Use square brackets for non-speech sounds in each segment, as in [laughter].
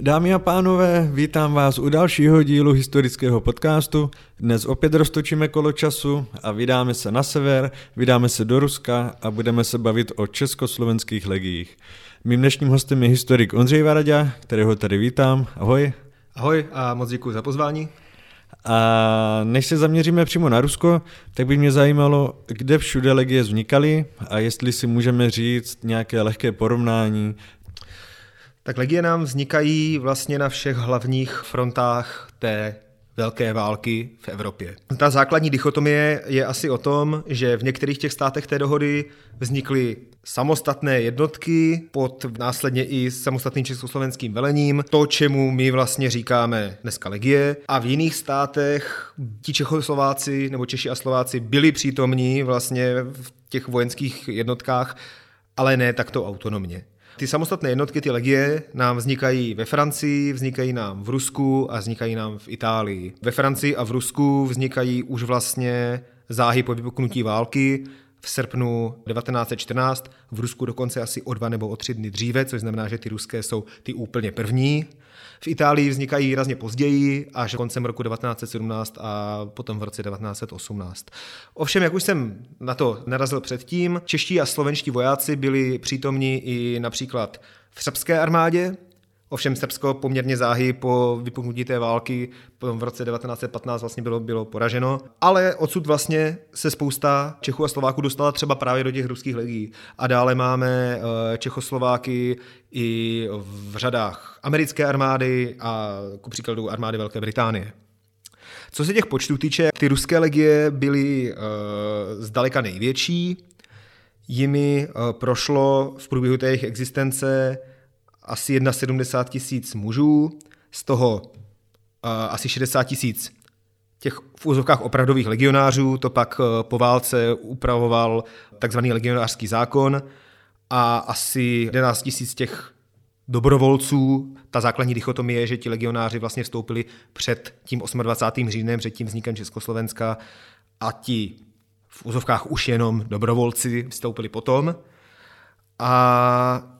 Dámy a pánové, vítám vás u dalšího dílu historického podcastu. Dnes opět roztočíme kolo času a vydáme se na sever, vydáme se do Ruska a budeme se bavit o československých legiích. Mým dnešním hostem je historik Ondřej Varaďa, kterého tady vítám. Ahoj. Ahoj a moc děkuji za pozvání. A než se zaměříme přímo na Rusko, tak by mě zajímalo, kde všude legie vznikaly a jestli si můžeme říct nějaké lehké porovnání tak legie nám vznikají vlastně na všech hlavních frontách té velké války v Evropě. Ta základní dichotomie je asi o tom, že v některých těch státech té dohody vznikly samostatné jednotky pod následně i samostatným československým velením, to, čemu my vlastně říkáme dneska legie. A v jiných státech ti Čechoslováci nebo Češi a Slováci byli přítomní vlastně v těch vojenských jednotkách, ale ne takto autonomně. Ty samostatné jednotky, ty legie, nám vznikají ve Francii, vznikají nám v Rusku a vznikají nám v Itálii. Ve Francii a v Rusku vznikají už vlastně záhy po vypuknutí války v srpnu 1914, v Rusku dokonce asi o dva nebo o tři dny dříve, což znamená, že ty ruské jsou ty úplně první. V Itálii vznikají výrazně později, až koncem roku 1917 a potom v roce 1918. Ovšem, jak už jsem na to narazil předtím, čeští a slovenští vojáci byli přítomní i například v srbské armádě, Ovšem Srbsko poměrně záhy po vypuknutí té války v roce 1915 vlastně bylo, bylo poraženo. Ale odsud vlastně se spousta Čechů a Slováků dostala třeba právě do těch ruských legií. A dále máme eh, Čechoslováky i v řadách americké armády a ku příkladu armády Velké Británie. Co se těch počtů týče, ty ruské legie byly uh, zdaleka největší. Jimi uh, prošlo v průběhu té jejich existence asi 71 tisíc mužů, z toho uh, asi 60 tisíc těch v úzovkách opravdových legionářů, to pak uh, po válce upravoval takzvaný legionářský zákon a asi 11 tisíc těch dobrovolců. Ta základní dichotomie je, že ti legionáři vlastně vstoupili před tím 28. říjnem, před tím vznikem Československa a ti v úzovkách už jenom dobrovolci vstoupili potom. A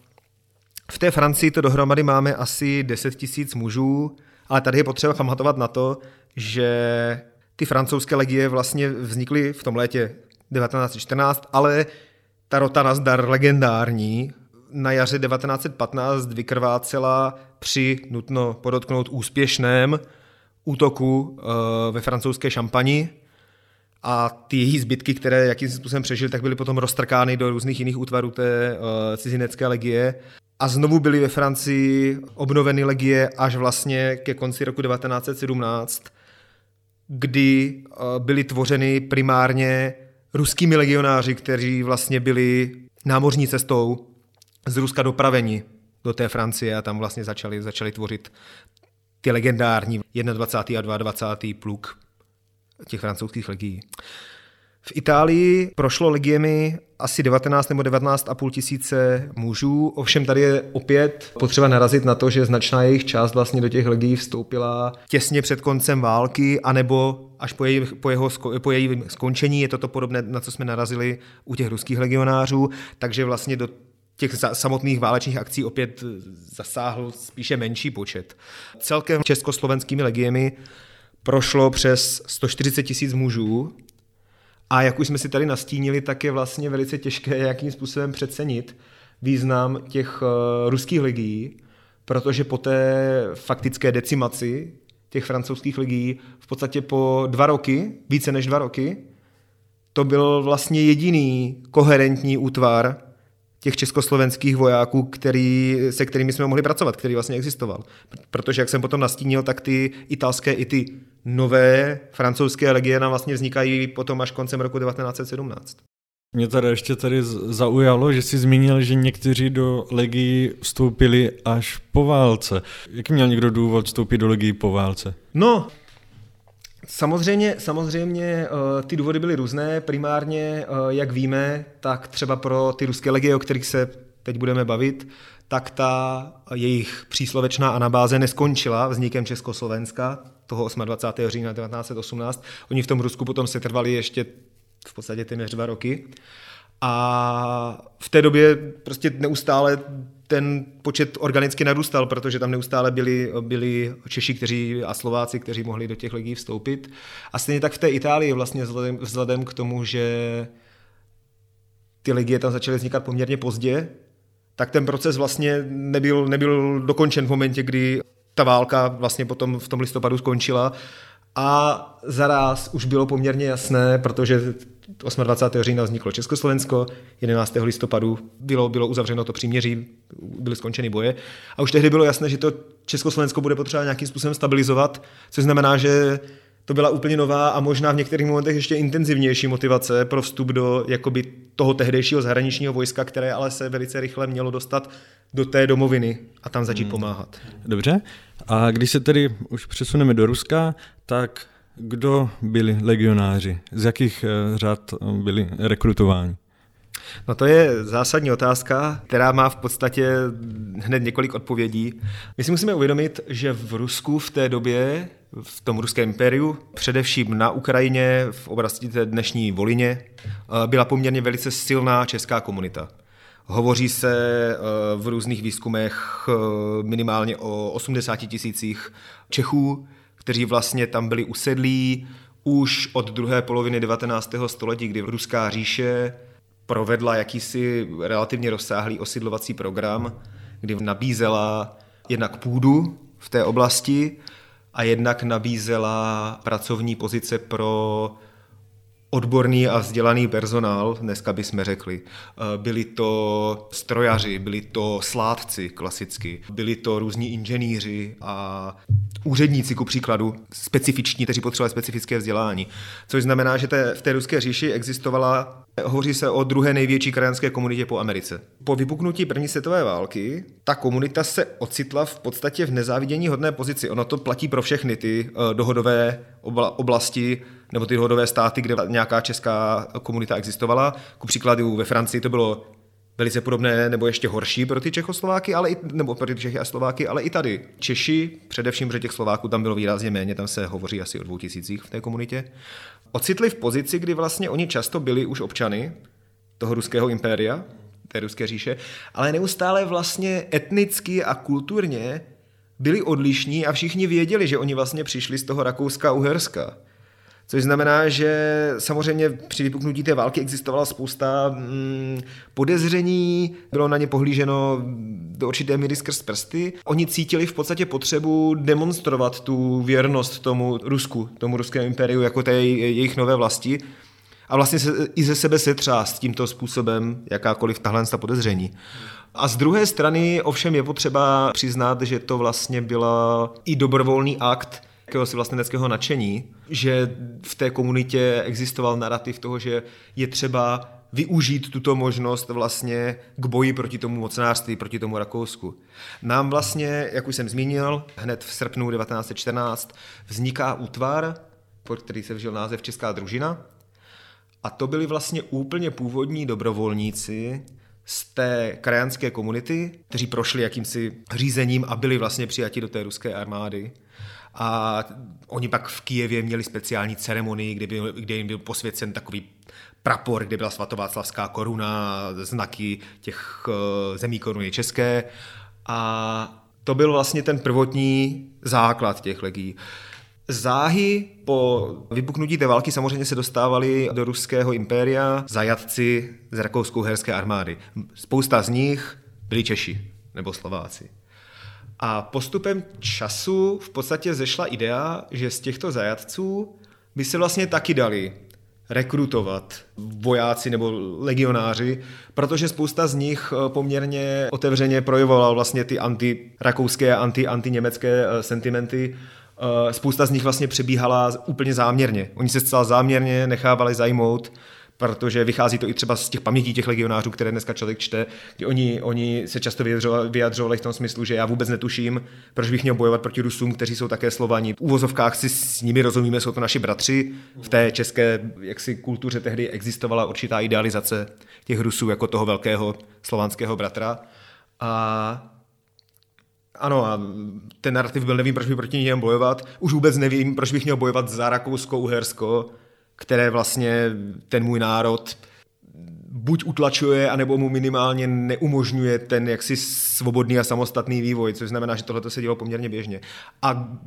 v té Francii to dohromady máme asi 10 tisíc mužů, ale tady je potřeba pamatovat na to, že ty francouzské legie vlastně vznikly v tom létě 1914, ale ta rota nazdar legendární na jaře 1915 vykrvácela při, nutno podotknout, úspěšném útoku eh, ve francouzské šampani a ty její zbytky, které jakým způsobem přežily, tak byly potom roztrkány do různých jiných útvarů té eh, cizinecké legie a znovu byly ve Francii obnoveny legie až vlastně ke konci roku 1917, kdy eh, byly tvořeny primárně ruskými legionáři, kteří vlastně byli námořní cestou z Ruska dopraveni do té Francie a tam vlastně začali, začali tvořit ty legendární 21. a 22. pluk těch francouzských legií. V Itálii prošlo legiemi asi 19 nebo 19 a půl tisíce mužů, ovšem tady je opět potřeba narazit na to, že značná jejich část vlastně do těch legií vstoupila těsně před koncem války, anebo až po, jej, po, jeho, po jejím skončení, je toto podobné, na co jsme narazili u těch ruských legionářů, takže vlastně do těch samotných válečných akcí opět zasáhl spíše menší počet. Celkem československými legiemi prošlo přes 140 tisíc mužů, a jak už jsme si tady nastínili, tak je vlastně velice těžké jakým způsobem přecenit význam těch uh, ruských legií, protože po té faktické decimaci těch francouzských legií v podstatě po dva roky, více než dva roky, to byl vlastně jediný koherentní útvar těch československých vojáků, který, se kterými jsme mohli pracovat, který vlastně existoval. Protože, jak jsem potom nastínil, tak ty italské i ty nové francouzské legie nám vlastně vznikají potom až koncem roku 1917. Mě tady ještě tady zaujalo, že jsi zmínil, že někteří do legii vstoupili až po válce. Jak měl někdo důvod vstoupit do legii po válce? No, Samozřejmě, samozřejmě eh, ty důvody byly různé. Primárně, eh, jak víme, tak třeba pro ty ruské legie, o kterých se teď budeme bavit, tak ta jejich příslovečná anabáze neskončila vznikem Československa toho 28. října 1918. Oni v tom Rusku potom se trvali ještě v podstatě téměř dva roky. A v té době prostě neustále ten počet organicky narůstal, protože tam neustále byli, byli Češi kteří, a Slováci, kteří mohli do těch legií vstoupit. A stejně tak v té Itálii vlastně vzhledem, vzhledem k tomu, že ty legie tam začaly vznikat poměrně pozdě, tak ten proces vlastně nebyl, nebyl dokončen v momentě, kdy ta válka vlastně potom v tom listopadu skončila a zaraz už bylo poměrně jasné, protože 28. října vzniklo Československo, 11. listopadu bylo, bylo uzavřeno to příměří, byly skončeny boje a už tehdy bylo jasné, že to Československo bude potřeba nějakým způsobem stabilizovat, což znamená, že to byla úplně nová a možná v některých momentech ještě intenzivnější motivace pro vstup do jakoby, toho tehdejšího zahraničního vojska, které ale se velice rychle mělo dostat do té domoviny a tam začít hmm. pomáhat. Dobře. A když se tedy už přesuneme do Ruska, tak kdo byli legionáři? Z jakých eh, řad byli rekrutováni? No to je zásadní otázka, která má v podstatě hned několik odpovědí. My si musíme uvědomit, že v Rusku v té době, v tom ruském impériu, především na Ukrajině, v oblasti té dnešní Volině, eh, byla poměrně velice silná česká komunita. Hovoří se eh, v různých výzkumech eh, minimálně o 80 tisících Čechů, kteří vlastně tam byli usedlí už od druhé poloviny 19. století, kdy Ruská říše provedla jakýsi relativně rozsáhlý osidlovací program, kdy nabízela jednak půdu v té oblasti a jednak nabízela pracovní pozice pro odborný a vzdělaný personál, dneska bychom řekli. Eh, byli to strojaři, byli to sládci klasicky, byli to různí inženýři a úředníci, ku příkladu, specifiční, kteří potřebovali specifické vzdělání. Což znamená, že v té ruské říši existovala, hovoří se o druhé největší krajanské komunitě po Americe. Po vypuknutí první světové války ta komunita se ocitla v podstatě v nezávidění hodné pozici. Ono to platí pro všechny ty uh, dohodové oblasti nebo ty dohodové státy, kde nějaká česká komunita existovala. Ku příkladu ve Francii to bylo velice podobné nebo ještě horší pro ty Čechoslováky, ale i, nebo pro ty Čechy a Slováky, ale i tady. Češi, především, že těch Slováků tam bylo výrazně méně, tam se hovoří asi o dvou tisících v té komunitě, ocitli v pozici, kdy vlastně oni často byli už občany toho ruského impéria, té ruské říše, ale neustále vlastně etnicky a kulturně byli odlišní a všichni věděli, že oni vlastně přišli z toho Rakouska-Uherska. Což znamená, že samozřejmě při vypuknutí té války existovala spousta mm, podezření, bylo na ně pohlíženo do určité míry skrz prsty. Oni cítili v podstatě potřebu demonstrovat tu věrnost tomu Rusku, tomu ruskému impériu jako té jejich nové vlasti a vlastně se, i ze sebe setřást tímto způsobem jakákoliv tahle podezření. A z druhé strany ovšem je potřeba přiznat, že to vlastně byla i dobrovolný akt jakéhosi vlasteneckého nadšení, že v té komunitě existoval narrativ toho, že je třeba využít tuto možnost vlastně k boji proti tomu mocnářství, proti tomu Rakousku. Nám vlastně, jak už jsem zmínil, hned v srpnu 1914 vzniká útvar, pod který se vžil název Česká družina, a to byli vlastně úplně původní dobrovolníci z té krajanské komunity, kteří prošli jakýmsi řízením a byli vlastně přijati do té ruské armády. A oni pak v Kijevě měli speciální ceremonii, kde, byl, kde jim byl posvěcen takový prapor, kde byla svatováclavská koruna, znaky těch eh, zemí koruny české. A to byl vlastně ten prvotní základ těch legií. Záhy po vypuknutí té války samozřejmě se dostávali do ruského impéria zajatci z rakousko-herské armády. Spousta z nich byli Češi nebo Slováci. A postupem času v podstatě zešla idea, že z těchto zajatců by se vlastně taky dali rekrutovat vojáci nebo legionáři, protože spousta z nich eh, poměrně otevřeně projevovala vlastně ty anti-rakouské a anti-německé eh, sentimenty. Eh, spousta z nich vlastně přebíhala úplně záměrně. Oni se zcela záměrně nechávali zajmout protože vychází to i třeba z těch pamětí těch legionářů, které dneska člověk čte, oni, oni se často vyjadřovali v tom smyslu, že já vůbec netuším, proč bych měl bojovat proti Rusům, kteří jsou také Slovani. V úvozovkách si s nimi rozumíme, jsou to naši bratři. V té české jaksi, kultuře tehdy existovala určitá idealizace těch Rusů jako toho velkého slovanského bratra. A ano, a ten narrativ byl, nevím, proč bych proti něm bojovat, už vůbec nevím, proč bych měl bojovat za Rakousko, Uhersko, které vlastně ten můj národ buď utlačuje, anebo mu minimálně neumožňuje ten jaksi svobodný a samostatný vývoj, což znamená, že tohle se dělo poměrně běžně. A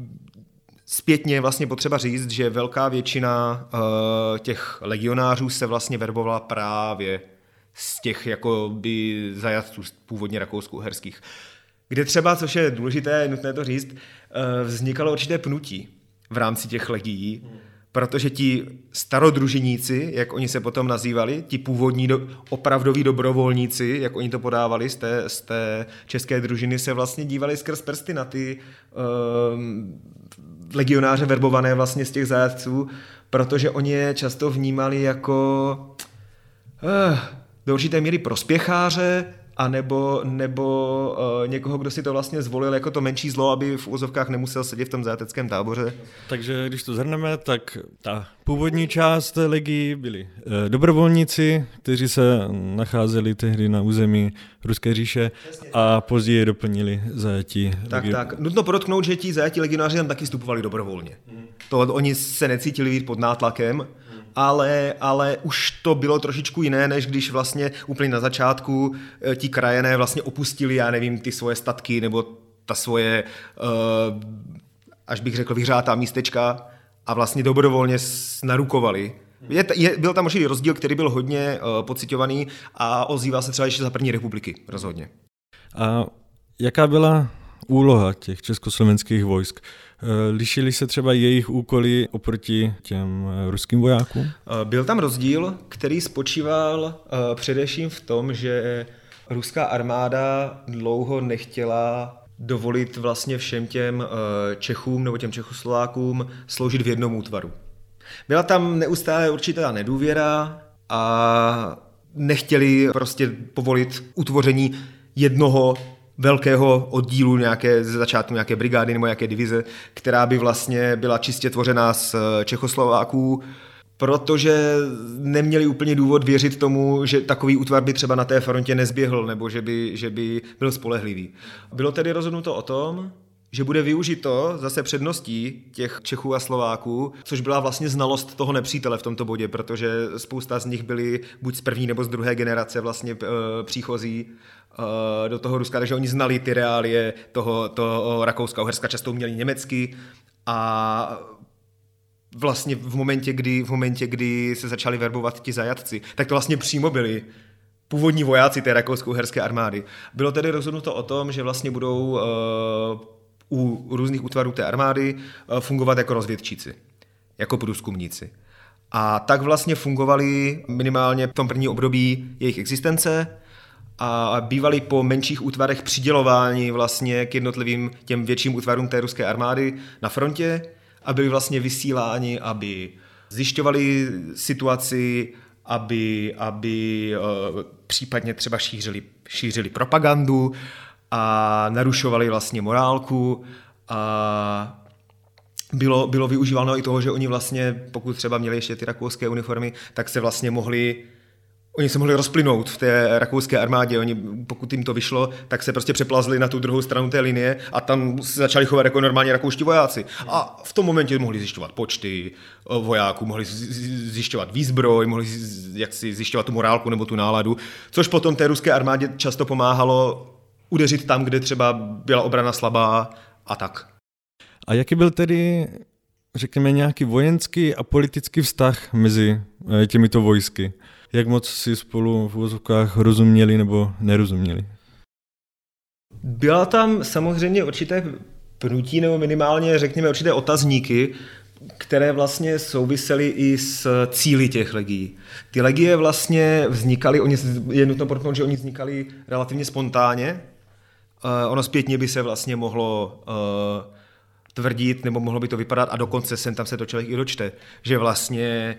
Zpětně vlastně potřeba říct, že velká většina uh, těch legionářů se vlastně verbovala právě z těch jakoby zajatců původně rakousko-uherských. Kde třeba, což je důležité, nutné to říct, uh, vznikalo určité pnutí v rámci těch legií, hmm protože ti starodruženíci, jak oni se potom nazývali, ti původní do, opravdoví dobrovolníci, jak oni to podávali z té, z té české družiny, se vlastně dívali skrz prsty na ty um, legionáře verbované vlastně z těch zajatců, protože oni je často vnímali jako uh, do určité míry prospěcháře, a nebo, nebo uh, někoho, kdo si to vlastně zvolil jako to menší zlo, aby v úzovkách nemusel sedět v tom záteckém táboře. Takže když to zhrneme, tak ta původní část legii byli uh, dobrovolníci, kteří se nacházeli tehdy na území Ruské říše a později doplnili zajatí. Tak, legio... tak. Nutno podotknout, že ti zajatí legionáři tam taky vstupovali dobrovolně. Hmm. To oni se necítili být pod nátlakem, ale, ale už to bylo trošičku jiné, než když vlastně úplně na začátku eh, ti krajené vlastně opustili, já nevím, ty svoje statky nebo ta svoje, uh, až bych řekl, vyhřátá místečka a vlastně dobrovolně narukovali. Je, je, byl tam určitý rozdíl, který byl hodně uh, pocitovaný a ozývá se třeba ještě za první republiky, rozhodně. A jaká byla úloha těch československých vojsk? Eh, lišily se třeba jejich úkoly oproti těm eh, ruským vojákům? Eh, byl tam rozdíl, který spočíval především v tom, že ruská armáda dlouho nechtěla dovolit vlastně všem těm Čechům nebo těm Čechoslovákům sloužit v jednom útvaru. Byla tam neustále určitá nedůvěra a nechtěli prostě povolit utvoření jednoho velkého oddílu nějaké, ze začátku nějaké brigády nebo nějaké divize, která by vlastně byla čistě tvořená z eh, Čechoslováků, protože neměli úplně důvod věřit tomu, že takový útvar by třeba na té frontě nezběhl nebo že by, že by byl spolehlivý. Bylo tedy rozhodnuto o tom, že bude využito zase předností těch Čechů a Slováků, což byla vlastně znalost toho nepřítele v tomto bodě, protože spousta z nich byli buď z první nebo z druhé generace vlastně e, příchozí e, do toho Ruska, takže oni znali ty reálie toho, toho Rakouska, Uherska, často měli německy a vlastně v momentě, kdy, v momentě, kdy se začali verbovat ti zajatci, tak to vlastně přímo byli původní vojáci té rakousko-uherské armády. Bylo tedy rozhodnuto o tom, že vlastně budou uh, u různých útvarů té armády eh, fungovat jako rozvědčíci, jako průzkumníci. A tak vlastně fungovali minimálně v tom první období jejich existence a bývali po menších útvarech přidělováni vlastně k jednotlivým těm větším útvarům té ruské armády na frontě a byli vlastně vysíláni, aby zjišťovali situaci, aby, aby uh, případně třeba šířili, šířili propagandu, a narušovali vlastně morálku a bylo, bylo využíváno i toho, že oni vlastně, pokud třeba měli ještě ty rakouské uniformy, tak se vlastně mohli Oni se mohli rozplynout v té rakouské armádě, oni, pokud jim to vyšlo, tak se prostě přeplazli na tu druhou stranu té linie a tam se začali chovat jako normálně rakouští vojáci. A v tom momentě mohli zjišťovat počty eh, vojáků, mohli zjišťovat výzbroj, mohli jak si zjišťovat tu morálku nebo tu náladu, což potom té ruské armádě často pomáhalo udeřit tam, kde třeba byla obrana slabá a tak. A jaký byl tedy, řekněme, nějaký vojenský a politický vztah mezi eh, těmito vojsky? Jak moc si spolu v vozovkách rozuměli nebo nerozuměli? Byla tam samozřejmě určité pnutí nebo minimálně, řekněme, určité otazníky, které vlastně souvisely i s cíly těch legií. Ty legie vlastně vznikaly, oni, je nutno podotknout, že oni vznikaly relativně spontánně, Uh, ono zpětně by se vlastně mohlo uh, tvrdit, nebo mohlo by to vypadat, a dokonce sem tam se to člověk i dočte, že vlastně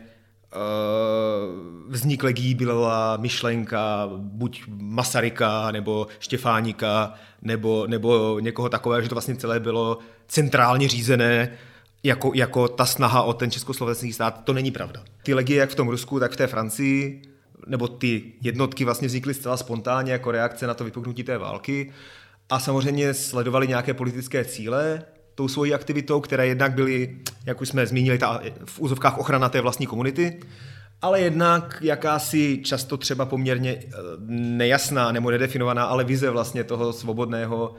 uh, vznik legí byla myšlenka buď Masaryka, nebo Štěfánika, nebo, nebo někoho takového, že to vlastně celé bylo centrálně řízené, jako, jako ta snaha o ten československý stát, to není pravda. Ty legie, jak v tom Rusku, tak v té Francii, nebo ty jednotky vlastně vznikly zcela spontánně jako reakce na to vypuknutí té války a samozřejmě sledovali nějaké politické cíle tou svojí aktivitou, které jednak byly, jak už jsme zmínili, ta, v úzovkách ochrana té vlastní komunity, ale jednak jakási často třeba poměrně eh, nejasná nebo nedefinovaná, ale vize vlastně toho svobodného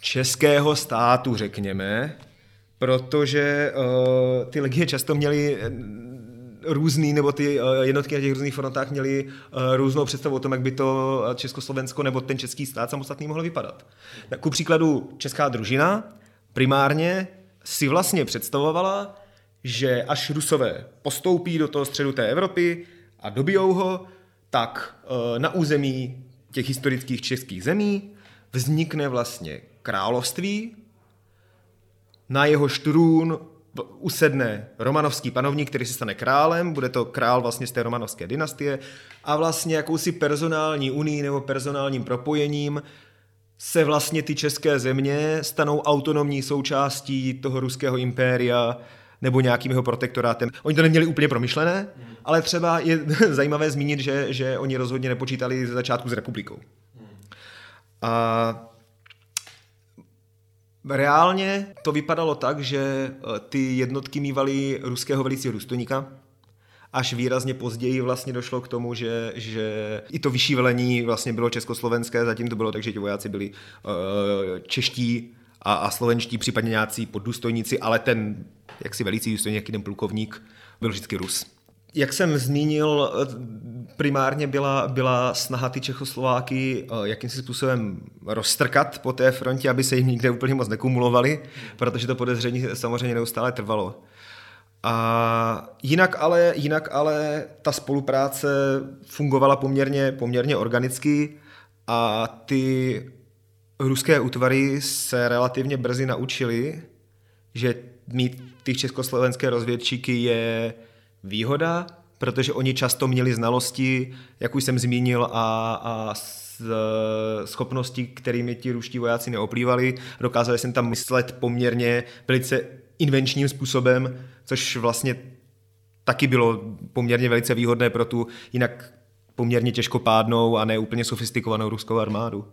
českého státu, řekněme, protože uh, ty legie často měly různý, nebo ty jednotky na těch různých frontách měly různou představu o tom, jak by to Československo nebo ten český stát samostatný mohl vypadat. Ku příkladu česká družina primárně si vlastně představovala, že až Rusové postoupí do toho středu té Evropy a dobijou ho, tak eh, na území těch historických českých zemí vznikne vlastně království, na jeho štrůn usedne romanovský panovník, který se stane králem, bude to král vlastně z té romanovské dynastie a vlastně jakousi personální unii nebo personálním propojením se vlastně ty české země stanou autonomní součástí toho ruského impéria, nebo nějakým jeho protektorátem. Oni to neměli úplně promyšlené, ale třeba je [laughs] zajímavé zmínit, že, že oni rozhodně nepočítali ze začátku s republikou. A reálně to vypadalo tak, že eh, ty jednotky mývaly ruského velicího důstojníka, až výrazně později vlastně došlo k tomu, že, že i to vyšší velení vlastně bylo československé, zatím to bylo tak, že ti vojáci byli uh, čeští a, a slovenští, případně nějací poddůstojníci, ale ten jaksi velicí důstojník, ten plukovník, byl vždycky Rus. Jak jsem zmínil, primárně byla, byla snaha ty Čechoslováky eh, jakýmsi způsobem roztrkat po té frontě, aby se jim nikde úplně moc nekumulovali, protože to podezření samozřejmě neustále trvalo. A jinak ale, jinak ale ta spolupráce fungovala poměrně, poměrně organicky a ty ruské útvary se relativně brzy naučili, že mít ty československé rozvědčíky je výhoda, protože oni často měli znalosti, jak už jsem zmínil, a, a schopnosti, kterými ti ruští vojáci neoplývali. Dokázali jsem tam myslet poměrně velice invenčním způsobem, což vlastně taky bylo poměrně velice výhodné pro tu jinak poměrně těžkopádnou a neúplně sofistikovanou ruskou armádu.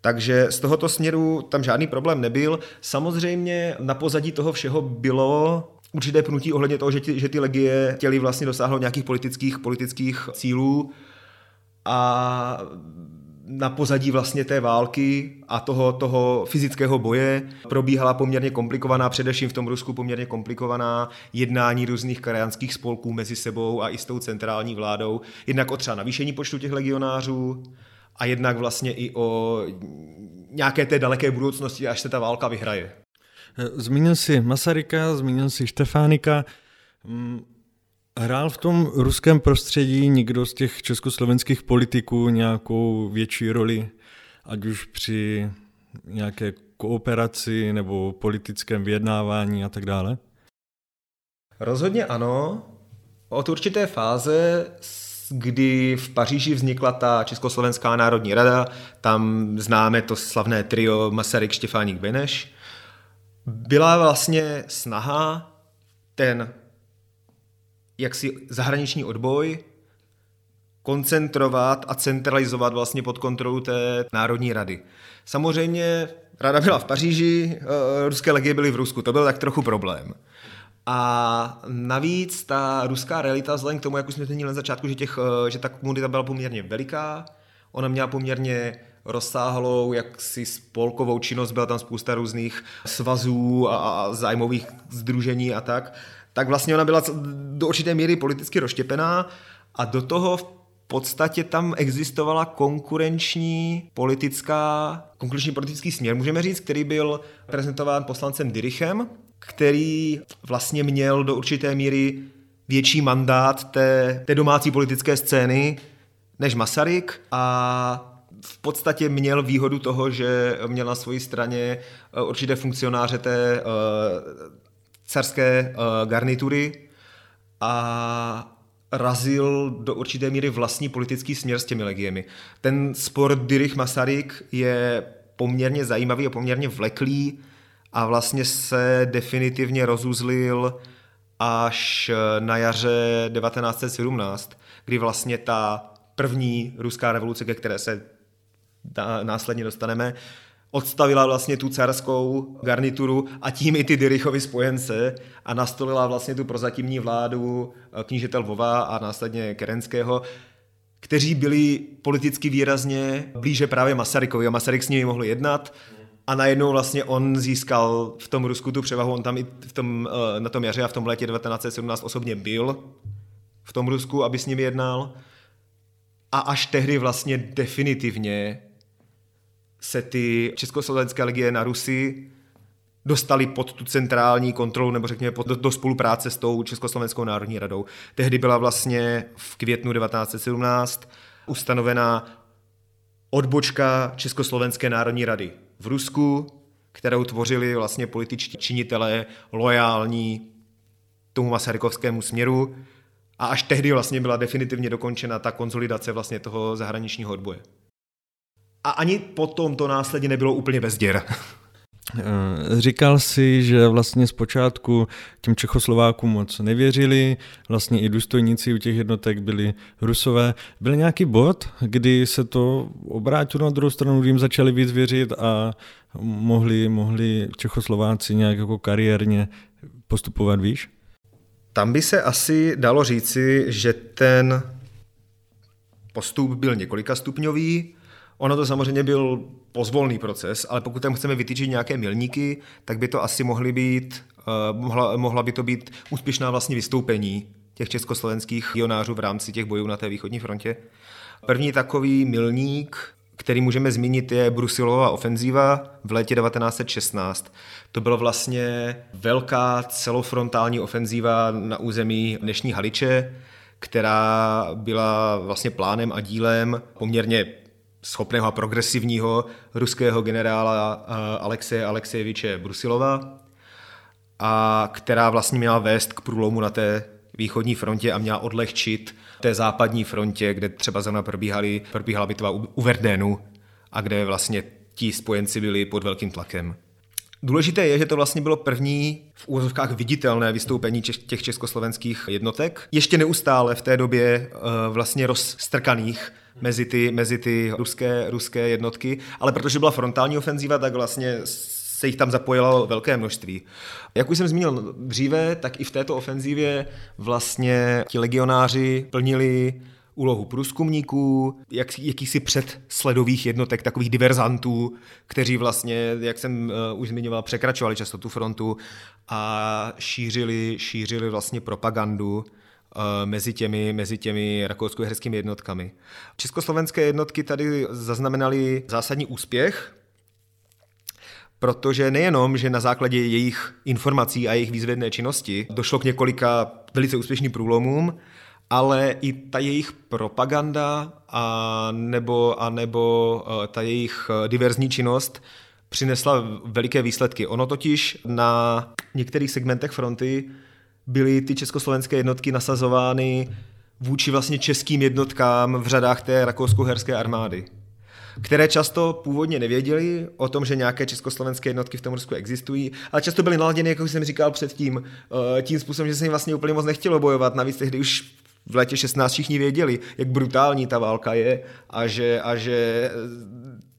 Takže z tohoto směru tam žádný problém nebyl. Samozřejmě na pozadí toho všeho bylo určité pnutí ohledně toho, že ty, že ty legie chtěli vlastně dosáhnout nějakých politických, politických cílů a na pozadí vlastně té války a toho, toho fyzického boje probíhala poměrně komplikovaná, především v tom Rusku poměrně komplikovaná jednání různých krajanských spolků mezi sebou a i s tou centrální vládou. Jednak o třeba navýšení počtu těch legionářů, a jednak vlastně i o nějaké té daleké budoucnosti, až se ta válka vyhraje. Zmínil si Masaryka, zmínil si Štefánika. Mm, hrál v tom ruském prostředí někdo z těch československých politiků nějakou větší roli, ať už při nějaké kooperaci nebo politickém vyjednávání a tak dále? Rozhodně ano. Od určité fáze kdy v Paříži vznikla ta Československá národní rada, tam známe to slavné trio Masaryk, Štěfáník, Beneš. Byla vlastně snaha ten jaksi zahraniční odboj koncentrovat a centralizovat vlastně pod kontrolu té Národní rady. Samozřejmě rada byla v Paříži, eh, ruské legie byly v Rusku, to byl tak trochu problém. A navíc ta ruská realita, vzhledem k tomu, jak už jsme zmínili na začátku, že, těch, eh, že ta komunita byla poměrně veliká, ona měla poměrně rozsáhlou jaksi spolkovou činnost, byla tam spousta různých svazů a, a zájmových združení a tak, tak vlastně ona byla do určité míry politicky rozštěpená a do toho v podstatě tam existovala konkurenční politická, konkurenční politický směr, můžeme říct, který byl prezentován poslancem Dirichem, který vlastně měl do určité míry větší mandát té, té domácí politické scény než Masaryk a v podstatě měl výhodu toho, že měl na své straně eh, určité funkcionáře té uh, carské uh, garnitury a razil do určité míry vlastní politický směr s těmi legiemi. Ten spor Dirich Masaryk je poměrně zajímavý a poměrně vleklý a vlastně se definitivně rozuzlil až na jaře 1917, kdy vlastně ta první ruská revoluce, ke které se následně dostaneme, odstavila vlastně tu carskou garnituru a tím i ty Dirichovy spojence a nastolila vlastně tu prozatímní vládu eh, knížete Lvova a následně Kerenského, kteří byli politicky výrazně blíže právě Masarykovi a Masaryk s nimi mohl jednat a najednou vlastně on získal v tom Rusku tu převahu, on tam i v tom, eh, na tom jaře a v tom létě 1917 osobně byl v tom Rusku, aby s nimi jednal. A až tehdy vlastně definitivně se ty československé legie na Rusy dostali pod tu centrální kontrolu, nebo řekněme pod, do, do spolupráce s tou Československou národní radou. Tehdy byla vlastně v květnu 1917 ustanovena odbočka Československé národní rady v Rusku, kterou tvořili vlastně političtí činitelé lojální tomu masarykovskému směru a až tehdy vlastně byla definitivně dokončena ta konzolidace vlastně toho zahraničního odboje. A ani potom to následně nebylo úplně bez děr. Eh, říkal si, že vlastně zpočátku těm Čechoslovákům moc nevěřili, vlastně i důstojníci u těch jednotek byli rusové. Byl nějaký bod, kdy se to obrátilo na druhou stranu, kdy jim začali víc věřit a mohli, mohli Čechoslováci nějak jako kariérně postupovat výš? Tam by se asi dalo říci, že ten postup byl několika stupňový. Ono to samozřejmě byl pozvolný proces, ale pokud tam chceme vytýčit nějaké milníky, tak by to asi mohly být, uh, mohla, mohla by to být úspěšná vlastně vystoupení těch československých jonářů v rámci těch bojů na té východní frontě. První takový milník, který můžeme zmínit, je Brusilová ofenzíva v létě 1916. To byla vlastně velká celofrontální ofenzíva na území dnešní Haliče, která byla vlastně plánem a dílem poměrně schopného a progresivního ruského generála eh, Alexeje Alexejeviče Brusilova, a která vlastně měla vést k průlomu na té východní frontě a měla odlehčit té západní frontě, kde třeba zrovna probíhaly, probíhala bitva u Verdénu a kde vlastně ti spojenci byli pod velkým tlakem. Důležité je, že to vlastně bylo první v úvozovkách viditelné vystoupení těch československých jednotek. Ještě neustále v té době eh, vlastně rozstrkaných mezi ty, mezi ty ruské, ruské jednotky, ale protože byla frontální ofenzíva, tak vlastně se jich tam zapojilo velké množství. Jak už jsem zmínil dříve, tak i v této ofenzívě vlastně ti legionáři plnili úlohu průzkumníků, jak, jakýsi předsledových jednotek, takových diverzantů, kteří vlastně, jak jsem uh, už zmiňoval, překračovali často tu frontu a šířili, šířili vlastně propagandu mezi těmi, mezi těmi rakousko-herskými jednotkami. Československé jednotky tady zaznamenaly zásadní úspěch, protože nejenom, že na základě jejich informací a jejich výzvedné činnosti došlo k několika velice úspěšným průlomům, ale i ta jejich propaganda a nebo, a nebo eh, ta jejich eh, diverzní činnost přinesla veliké výsledky. Ono totiž na některých segmentech fronty byly ty československé jednotky nasazovány vůči vlastně českým jednotkám v řadách té rakousko-herské armády které často původně nevěděli o tom, že nějaké československé jednotky v tom Rusku existují, ale často byly naladěny, jak jsem říkal předtím, eh, tím způsobem, že se jim vlastně úplně moc nechtělo bojovat. Navíc tehdy už v letě 16 všichni věděli, jak brutální ta válka je a že, a že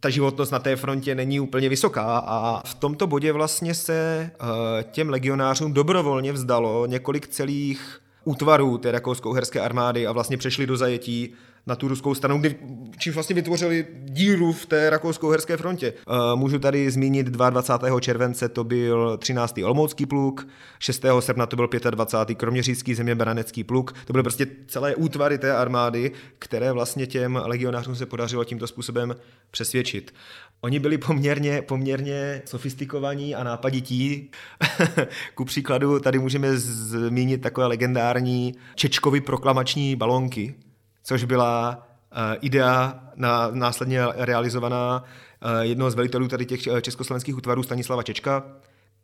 ta životnost na té frontě není úplně vysoká a v tomto bodě vlastně se eh, těm legionářům dobrovolně vzdalo několik celých útvarů té rakousko-uherské armády a vlastně přešli do zajetí na tu ruskou stranu, kdy, čím vlastně vytvořili díru v té rakousko-herské frontě. Uh, můžu tady zmínit 22. července to byl 13. Olomoucký pluk, 6. srpna to byl 25. kroměřícký zeměbranecký pluk. To byly prostě celé útvary té armády, které vlastně těm legionářům se podařilo tímto způsobem přesvědčit. Oni byli poměrně, poměrně sofistikovaní a nápadití. [laughs] Ku příkladu tady můžeme zmínit takové legendární Čečkovy proklamační balonky, což byla uh, idea na, následně realizovaná uh, jednoho z velitelů tady těch eh, československých útvarů Stanislava Čečka,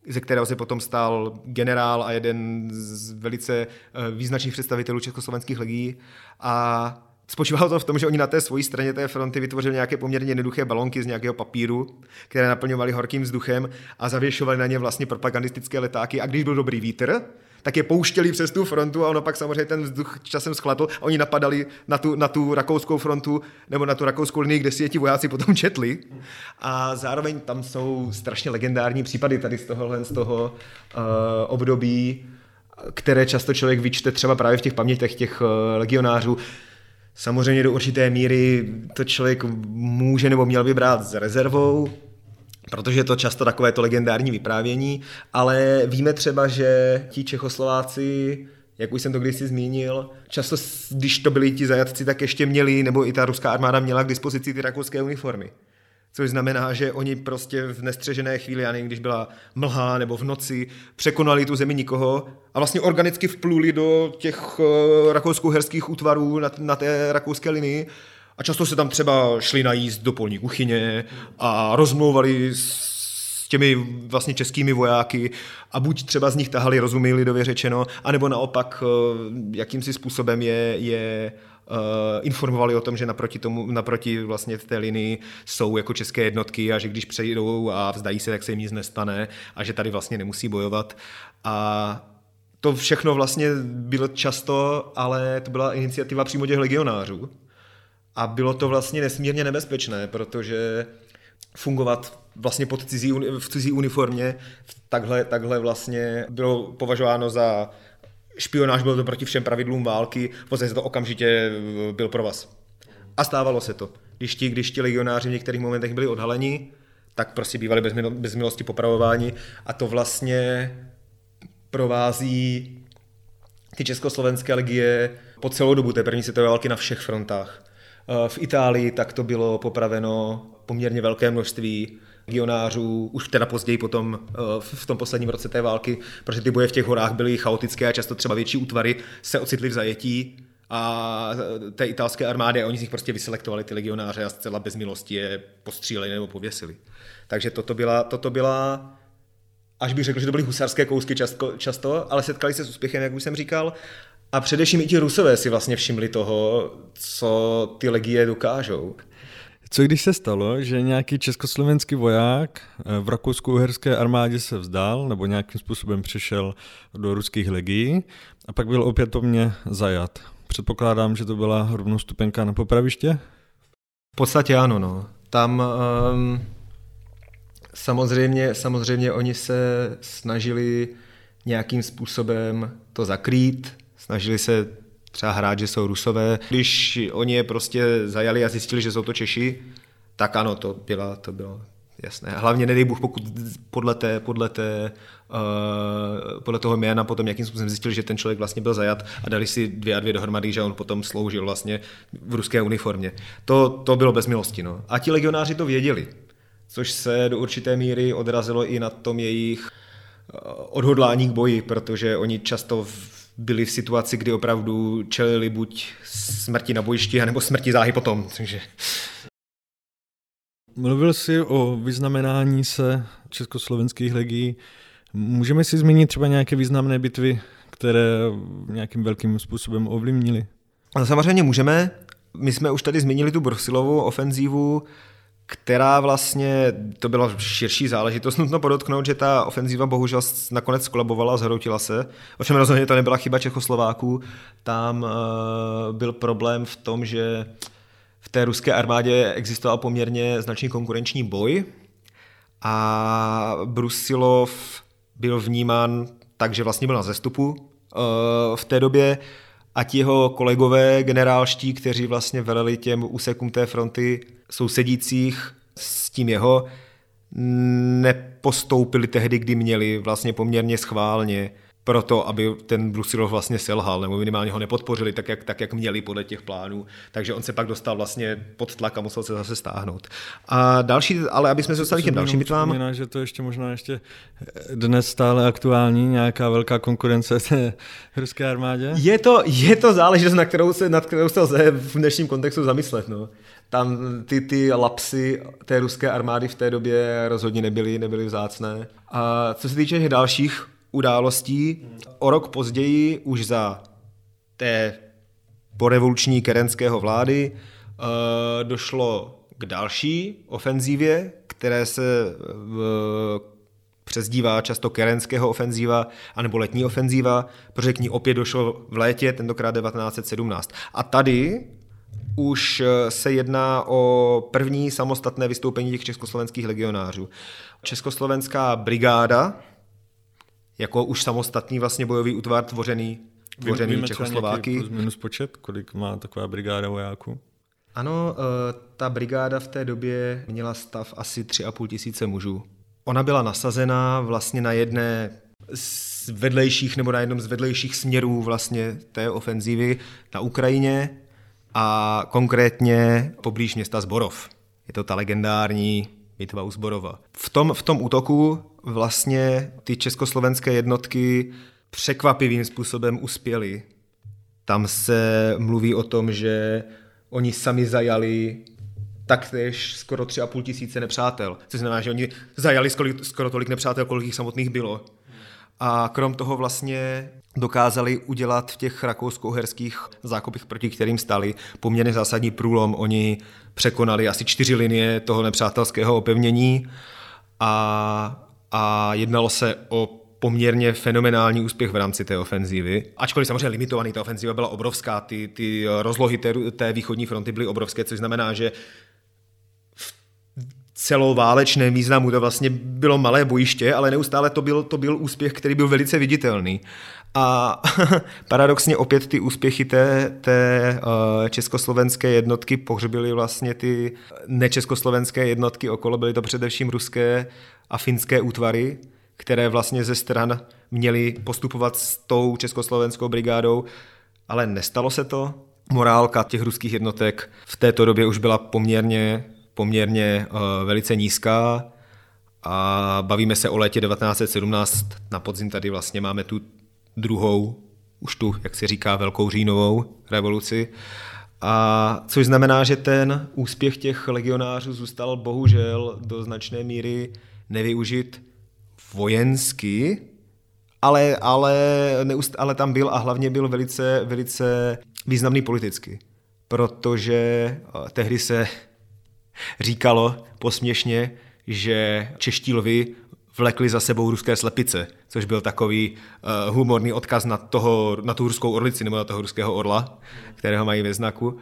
ze kterého se potom stal generál a jeden z velice význačných představitelů československých legií. A Spočívalo to v tom, že oni na té svojí straně té fronty vytvořili nějaké poměrně jednoduché balonky z nějakého papíru, které naplňovali horkým vzduchem a zavěšovali na ně vlastně propagandistické letáky. A když byl dobrý vítr, tak je pouštěli přes tu frontu a ono pak samozřejmě ten vzduch časem schladl a oni napadali na tu, na tu rakouskou frontu nebo na tu rakouskou linii, kde si je ti vojáci potom četli. A zároveň tam jsou strašně legendární případy tady z tohohle z toho uh, období, které často člověk vyčte třeba právě v těch pamětech těch uh, legionářů. Samozřejmě do určité míry to člověk může nebo měl vybrat s rezervou, protože je to často takové to legendární vyprávění, ale víme třeba, že ti Čechoslováci jak už jsem to kdysi zmínil, často, když to byli ti zajatci, tak ještě měli, nebo i ta ruská armáda měla k dispozici ty rakouské uniformy. Což znamená, že oni prostě v nestřežené chvíli, nevím, když byla mlha nebo v noci, překonali tu zemi nikoho a vlastně organicky vpluli do těch uh, rakousko-herských útvarů na, na té rakouské linii a často se tam třeba šli najíst do polní kuchyně a rozmlouvali s těmi vlastně českými vojáky a buď třeba z nich tahali rozumy lidově řečeno, anebo naopak eh, jakýmsi způsobem je, je uh, informovali o tom, že naproti, tomu, naproti vlastně té linii jsou jako české jednotky a že když přejdou a vzdají se, tak se jim nic nestane a že tady vlastně nemusí bojovat. A to všechno vlastně bylo často, ale to byla iniciativa přímo těch legionářů. A bylo to vlastně nesmírně nebezpečné, protože fungovat vlastně pod cizí, v cizí uniformě takhle, takhle vlastně bylo považováno za špionáž, bylo to proti všem pravidlům války, v podstatě to okamžitě eh, byl pro vás. A stávalo se to. Když ti, když ti legionáři v některých momentech byli odhaleni, tak prostě bývali bez, bez milosti popravováni a to vlastně provází ty československé legie po celou dobu té první světové války na všech frontách. Eh, v Itálii tak to bylo popraveno poměrně velké množství legionářů, už teda později potom eh, v tom posledním roce té války, protože ty boje v těch horách byly chaotické a často třeba větší útvary se ocitly v zajetí a té italské armády, oni z nich prostě vyselektovali ty legionáře a zcela bez milosti je postříleli nebo pověsili. Takže toto byla, toto byla až bych řekl, že to byly husarské kousky často, často, ale setkali se s úspěchem, jak už jsem říkal, a především i ti rusové si vlastně všimli toho, co ty legie dokážou. Co když se stalo, že nějaký československý voják eh, v rakousko-uherské armádě se vzdal nebo nějakým způsobem přišel do ruských legií a pak byl opětovně zajat? Předpokládám, že to byla rovnostupenka na popraviště? V podstatě ano, no. Tam um, samozřejmě, samozřejmě oni se snažili nějakým způsobem to zakrýt, snažili se třeba hrát, že jsou rusové. Když oni je prostě zajali a zjistili, že jsou to Češi, tak ano, to, byla, to bylo jasné. Hlavně nedej Bůh, pokud podle, té, podle, té, uh, podle toho jména potom jakým způsobem zjistili, že ten člověk vlastně byl zajat a dali si dvě a dvě dohromady, že on potom sloužil vlastně v ruské uniformě. To, to bylo bez milosti. No. A ti legionáři to věděli, což se do určité míry odrazilo i na tom jejich eh, odhodlání k boji, protože oni často v byli v situaci, kdy opravdu čelili buď smrti na bojišti, nebo smrti záhy potom. Takže... Mluvil jsi o vyznamenání se československých legií. Můžeme si zmínit třeba nějaké významné bitvy, které nějakým velkým způsobem ovlivnily? Samozřejmě můžeme. My jsme už tady zmínili tu Brusilovou ofenzívu, která vlastně, to byla širší záležitost, nutno podotknout, že ta ofenzíva bohužel nakonec skolabovala, zhroutila se, ovšem rozhodně to nebyla chyba Čechoslováků, tam uh, byl problém v tom, že v té ruské armádě existoval poměrně značný konkurenční boj a Brusilov byl vnímán tak, že vlastně byl na zestupu uh, v té době a ti jeho kolegové generálští, kteří vlastně veleli těm úsekům té fronty sousedících s tím jeho, nepostoupili tehdy, kdy měli vlastně poměrně schválně proto, aby ten Brusilov vlastně selhal, nebo minimálně ho nepodpořili tak jak, tak, jak měli podle těch plánů. Takže on se pak dostal vlastně pod tlak a musel se zase stáhnout. A další, ale aby jsme se dostali k těm dalším bitvám. Znamená, že to ještě možná ještě dnes stále aktuální, nějaká velká konkurence té [laughs] ruské armádě? Je to, je to záležitost, na kterou se, nad kterou se lze v dnešním kontextu zamyslet. No. Tam ty, ty lapsy té ruské armády v té době rozhodně nebyly, nebyly vzácné. A co se týče těch dalších událostí. O rok později, už za té porevoluční kerenského vlády, eh, došlo k další ofenzívě, které se přezdívá často kerenského ofenzíva anebo letní ofenzíva, protože k ní opět došlo v létě, tentokrát 1917. A tady už eh, se jedná o první samostatné vystoupení těch československých legionářů. Československá brigáda, jako už samostatný vlastně bojový útvar tvořený, tvořený Víme Čechoslováky. Plus minus počet, kolik má taková brigáda vojáků? Ano, eh, ta brigáda v té době měla stav asi 3,5 tisíce mužů. Ona byla nasazená vlastně na jedné z vedlejších nebo na jednom z vedlejších směrů vlastně té ofenzívy na Ukrajině a konkrétně poblíž města Zborov. Je to ta legendární bitva u Zborova. V tom, v tom útoku vlastně ty československé jednotky překvapivým způsobem uspěly. Tam se mluví o tom, že oni sami zajali taktéž skoro tři a půl tisíce nepřátel. Což znamená, že oni zajali skoro tolik nepřátel, kolik jich samotných bylo. A krom toho vlastně dokázali udělat v těch rakousko-uherských zákopech, proti kterým stali, poměrně zásadní průlom. Oni překonali asi čtyři linie toho nepřátelského opevnění a, a jednalo se o poměrně fenomenální úspěch v rámci té ofenzívy. Ačkoliv samozřejmě limitovaný, ta ofenziva byla obrovská, ty, ty rozlohy té, té východní fronty byly obrovské, což znamená, že celoválečném významu to vlastně bylo malé bojiště, ale neustále to byl, to byl úspěch, který byl velice viditelný. A [laughs] paradoxně opět ty úspěchy té, té uh, československé jednotky pohřbily vlastně ty nečeskoslovenské jednotky okolo, byly to především ruské a finské útvary, které vlastně ze stran měly postupovat s tou československou brigádou, ale nestalo se to. Morálka těch ruských jednotek v této době už byla poměrně poměrně uh, velice nízká a bavíme se o létě 1917. Na podzim tady vlastně máme tu druhou, už tu, jak se říká, velkou říjnovou revoluci. A což znamená, že ten úspěch těch legionářů zůstal bohužel do značné míry nevyužit vojensky, ale, ale, neust, ale tam byl a hlavně byl velice, velice významný politicky, protože eh, tehdy se [laughs] říkalo posměšně, že čeští lvy vlekli za sebou ruské slepice, což byl takový uh, humorný odkaz na, toho, na tu ruskou orlici nebo na toho ruského orla, kterého mají ve znaku.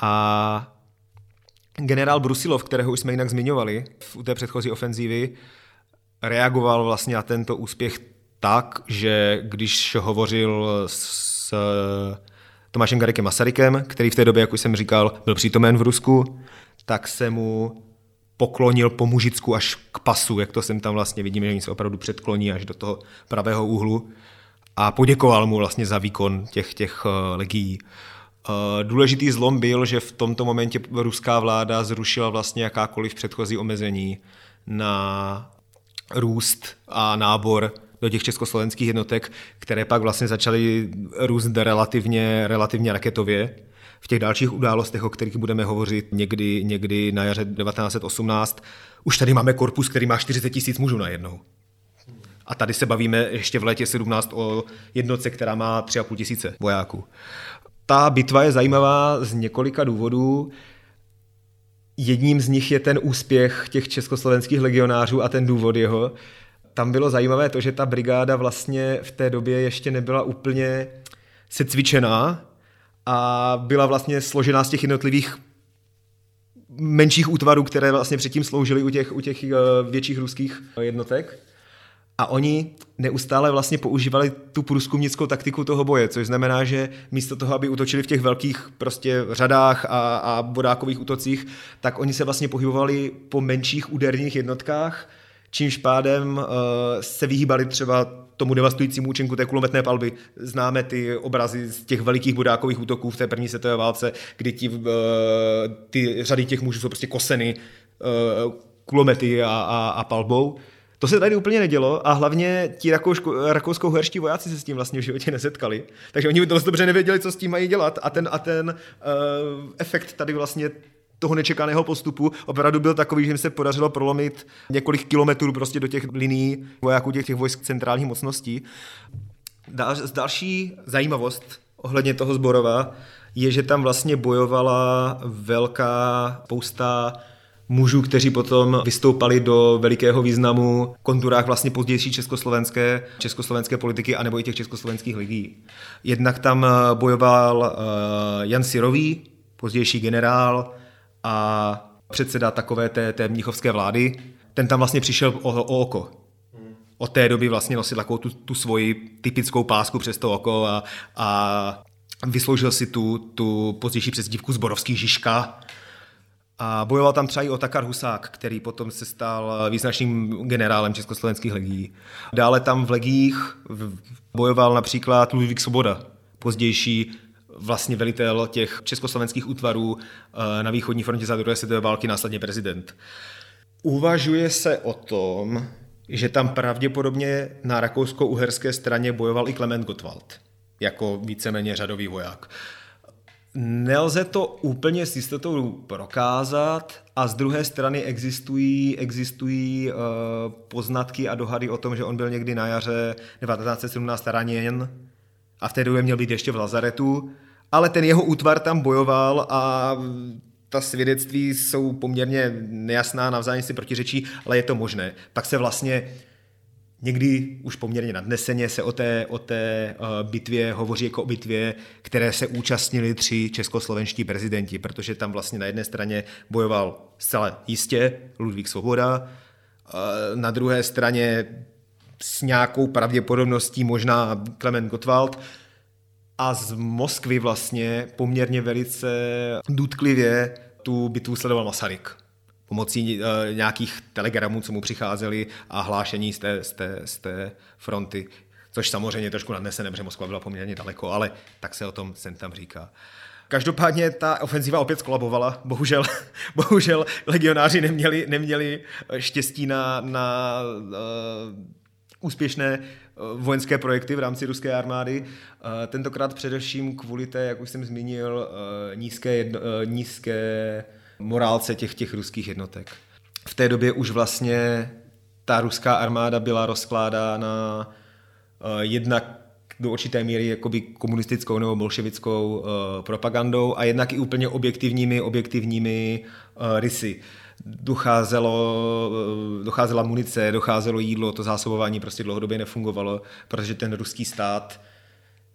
A generál Brusilov, kterého už jsme jinak zmiňovali v té předchozí ofenzívy, reagoval vlastně na tento úspěch tak, že když hovořil s Tomášem Garikem Masarykem, který v té době, jak už jsem říkal, byl přítomen v Rusku, tak se mu poklonil po mužicku až k pasu, jak to jsem tam vlastně vidíme, že oni se opravdu předkloní až do toho pravého úhlu a poděkoval mu vlastně za výkon těch, těch eh, legií. Eh, důležitý zlom byl, že v tomto momentě ruská vláda zrušila vlastně jakákoliv předchozí omezení na růst a nábor do těch československých jednotek, které pak vlastně začaly růst relativně, relativně raketově v těch dalších událostech, o kterých budeme hovořit někdy, někdy na jaře 1918, už tady máme korpus, který má 40 tisíc mužů najednou. A tady se bavíme ještě v létě 17 o jednotce, která má 3,5 tisíce vojáků. Ta bitva je zajímavá z několika důvodů. Jedním z nich je ten úspěch těch československých legionářů a ten důvod jeho. Tam bylo zajímavé to, že ta brigáda vlastně v té době ještě nebyla úplně secvičená, a byla vlastně složená z těch jednotlivých menších útvarů, které vlastně předtím sloužily u těch, u těch eh, větších ruských jednotek. A oni neustále vlastně používali tu průzkumnickou taktiku toho boje, což znamená, že místo toho, aby útočili v těch velkých prostě řadách a, a bodákových útocích, tak oni se vlastně pohybovali po menších úderných jednotkách, čímž pádem uh, se vyhýbali třeba tomu devastujícímu účinku té kulometné palby. Známe ty obrazy z těch velikých budákových útoků v té první světové válce, kdy ti, uh, ty řady těch mužů jsou prostě koseny uh, kulomety a, a, a palbou. To se tady úplně nedělo a hlavně ti rakousko-herští vojáci se s tím vlastně v životě nesetkali. Takže oni dost dobře nevěděli, co s tím mají dělat a ten, a ten uh, efekt tady vlastně toho nečekaného postupu opravdu byl takový, že jim se podařilo prolomit několik kilometrů prostě do těch linií vojáků těch, těch vojsk centrálních mocností. Dal, další zajímavost ohledně toho zborova je, že tam vlastně bojovala velká spousta mužů, kteří potom vystoupali do velikého významu v konturách vlastně pozdější československé, československé politiky anebo i těch československých lidí. Jednak tam eh, bojoval uh, Jan Sirový, pozdější generál a předseda takové té, té mnichovské vlády. Ten tam vlastně přišel o, o oko. Od té doby vlastně nosil takovou tu, tu svoji typickou pásku přes to oko a, a vysloužil si tu, tu pozdější přezdívku Zborovský Žižka, a bojoval tam třeba i Otakar Husák, který potom se stal význačným generálem československých legií. Dále tam v legích bojoval například Ludvík Svoboda, pozdější vlastně velitel těch československých útvarů eh, na východní frontě za druhé světové války, následně prezident. Uvažuje se o tom, že tam pravděpodobně na rakousko-uherské straně bojoval i Klement Gottwald jako víceméně řadový voják. Nelze to úplně s jistotou prokázat a z druhé strany existují, existují uh, poznatky a dohady o tom, že on byl někdy na jaře 1917 raněn a v té době měl být ještě v Lazaretu, ale ten jeho útvar tam bojoval a ta svědectví jsou poměrně nejasná, navzájem si protiřečí, ale je to možné. Pak se vlastně Někdy už poměrně nadneseně se o té, o té eh, bitvě hovoří jako o bitvě, které se účastnili tři českoslovenští prezidenti, protože tam vlastně na jedné straně bojoval zcela jistě Ludvík Svoboda, eh, na druhé straně s nějakou pravděpodobností možná Klement Gottwald a z Moskvy vlastně poměrně velice důtklivě tu bitvu sledoval Masaryk pomocí uh, nějakých telegramů, co mu přicházely a hlášení z té, z té, z té fronty. Což samozřejmě trošku nadnesené, protože Moskva byla poměrně daleko, ale tak se o tom sem tam říká. Každopádně ta ofenziva opět skolabovala. Bohužel, [laughs] bohužel legionáři neměli, neměli štěstí na, na uh, úspěšné vojenské projekty v rámci ruské armády. Tentokrát především kvůli té, jak už jsem zmínil, nízké, jedno, nízké morálce těch, těch ruských jednotek. V té době už vlastně ta ruská armáda byla rozkládána uh, jednak do určité míry jakoby komunistickou nebo bolševickou uh, propagandou a jednak i úplně objektivními, objektivními uh, rysy. Docházelo, docházela munice, docházelo jídlo, to zásobování prostě dlouhodobě nefungovalo, protože ten ruský stát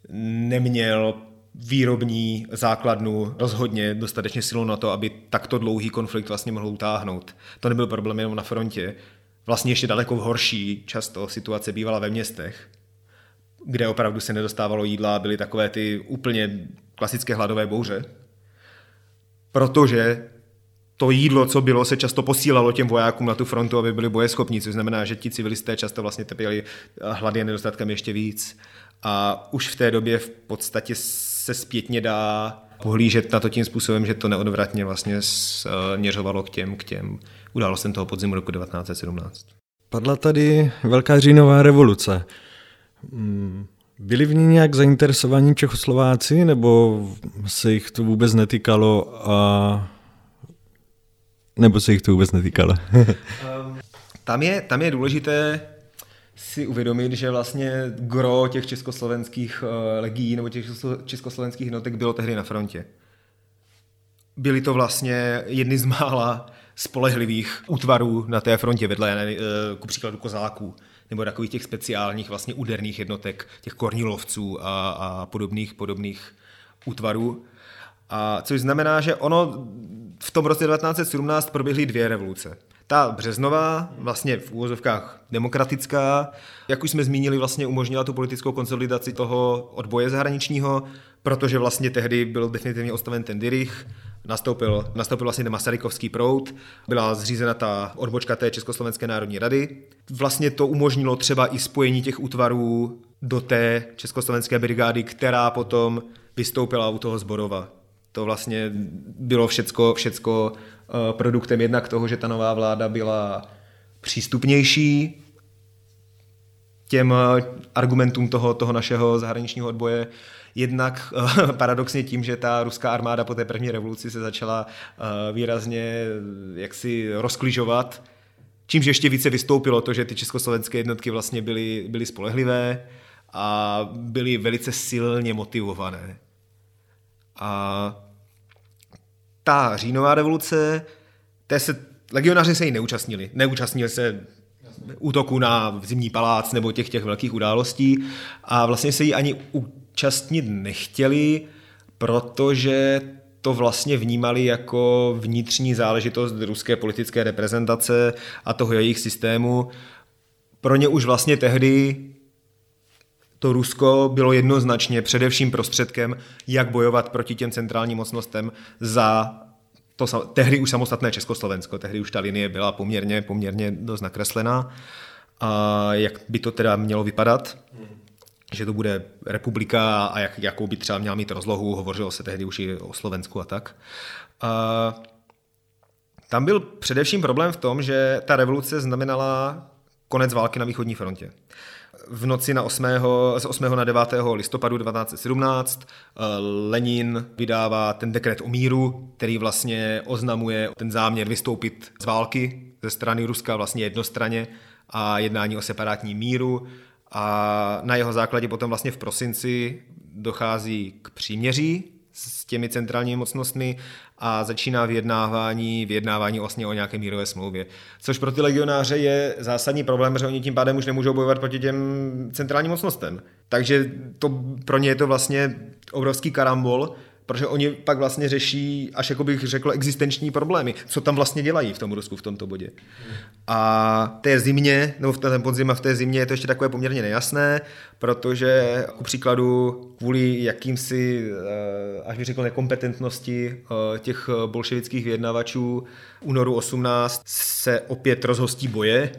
neměl výrobní základnu rozhodně dostatečně silou na to, aby takto dlouhý konflikt vlastně mohl utáhnout. To nebyl problém jenom na frontě. Vlastně ještě daleko horší často situace bývala ve městech, kde opravdu se nedostávalo jídla, byly takové ty úplně klasické hladové bouře. Protože to jídlo, co bylo, se často posílalo těm vojákům na tu frontu, aby byli bojeschopní, což znamená, že ti civilisté často vlastně trpěli hlady a nedostatkem ještě víc. A už v té době v podstatě se zpětně dá pohlížet na to tím způsobem, že to neodvratně vlastně směřovalo k těm, k těm událostem toho podzimu roku 1917. Padla tady Velká říjnová revoluce. Hmm, byli v ní nějak zainteresovaní Čechoslováci, nebo se jich to vůbec netýkalo a nebo se jich to vůbec netýkalo? [laughs] tam, je, tam je důležité si uvědomit, že vlastně gro těch československých eh, legií nebo těch československých jednotek bylo tehdy na frontě. Byly to vlastně jedny z mála spolehlivých útvarů na té frontě, vedle eh, ku příkladu kozáků, nebo takových těch speciálních vlastně úderných jednotek, těch kornilovců a, a podobných, podobných útvarů. A což znamená, že ono v tom roce 1917 proběhly dvě revoluce. Ta březnová, vlastně v úvozovkách demokratická, jak už jsme zmínili, vlastně umožnila tu politickou konsolidaci toho odboje zahraničního, protože vlastně tehdy byl definitivně ostaven ten Dirich, nastoupil, nastoupil vlastně ten Masarykovský proud, byla zřízena ta odbočka té Československé národní rady. Vlastně to umožnilo třeba i spojení těch útvarů do té Československé brigády, která potom vystoupila u toho Zborova. To vlastně bylo všecko, všecko produktem jednak toho, že ta nová vláda byla přístupnější těm eh, argumentům toho, toho našeho zahraničního odboje, jednak eh, [laughs] paradoxně tím, že ta ruská armáda po té první revoluci se začala výrazně jaksi rozkližovat, čímž ještě více vystoupilo to, že ty československé jednotky vlastně byly, byly spolehlivé a byly velice silně motivované. A ta říjnová revoluce, té se legionáři se jí neúčastnili. Neúčastnili se útoku na zimní palác nebo těch těch velkých událostí a vlastně se jí ani účastnit nechtěli, protože to vlastně vnímali jako vnitřní záležitost ruské politické reprezentace a toho jejich systému. Pro ně už vlastně tehdy to Rusko bylo jednoznačně především prostředkem, jak bojovat proti těm centrálním mocnostem za to tehdy už samostatné Československo, tehdy už ta linie byla poměrně, poměrně dost nakreslená. A jak by to teda mělo vypadat? Že to bude republika a jak, jakou by třeba měla mít rozlohu, hovořilo se tehdy už i o Slovensku a tak. A tam byl především problém v tom, že ta revoluce znamenala konec války na východní frontě v noci na 8. z 8. na 9. listopadu 1917 eh, Lenin vydává ten dekret o míru, který vlastně oznamuje ten záměr vystoupit z války ze strany Ruska vlastně jednostranně a jednání o separátní míru a na jeho základě potom vlastně v prosinci dochází k příměří s těmi centrálními mocnostmi a začíná vyjednávání, vyjednávání vlastně o nějaké mírové smlouvě. Což pro ty legionáře je zásadní problém, že oni tím pádem už nemůžou bojovat proti těm centrálním mocnostem. Takže to, pro ně je to vlastně obrovský karambol, protože oni pak vlastně řeší, až jako bych řekl, existenční problémy. Co tam vlastně dělají v tom Rusku v tomto bodě. A té zimě, nebo v ten podzim a v té zimě je to ještě takové poměrně nejasné, protože ku příkladu kvůli jakýmsi, eh, až bych řekl, nekompetentnosti eh, těch bolševických vyjednavačů únoru 18 se opět rozhostí boje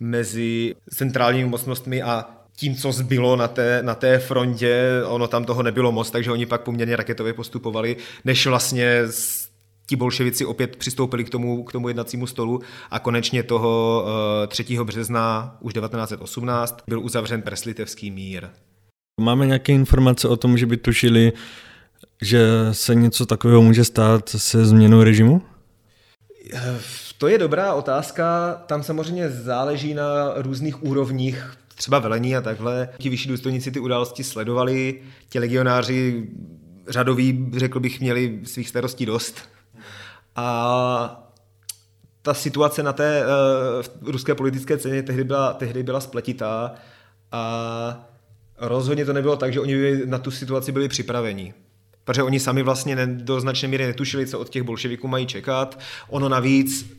mezi centrálními mocnostmi a tím, co zbylo na té, na té frontě, ono tam toho nebylo moc, takže oni pak poměrně raketově postupovali, než vlastně ti bolševici opět přistoupili k tomu, k tomu jednacímu stolu a konečně toho 3. Eh, března už 1918 byl uzavřen Preslitevský mír. Máme nějaké informace o tom, že by tušili, že se něco takového může stát se změnou režimu? Eh, to je dobrá otázka. Tam samozřejmě záleží na různých úrovních třeba velení a takhle. Ti vyšší důstojníci ty události sledovali, ti legionáři řadoví, řekl bych, měli svých starostí dost. A ta situace na té uh, ruské politické ceně tehdy byla, tehdy byla spletitá a rozhodně to nebylo tak, že oni by na tu situaci byli připraveni. Protože oni sami vlastně do značné míry netušili, co od těch bolševiků mají čekat. Ono navíc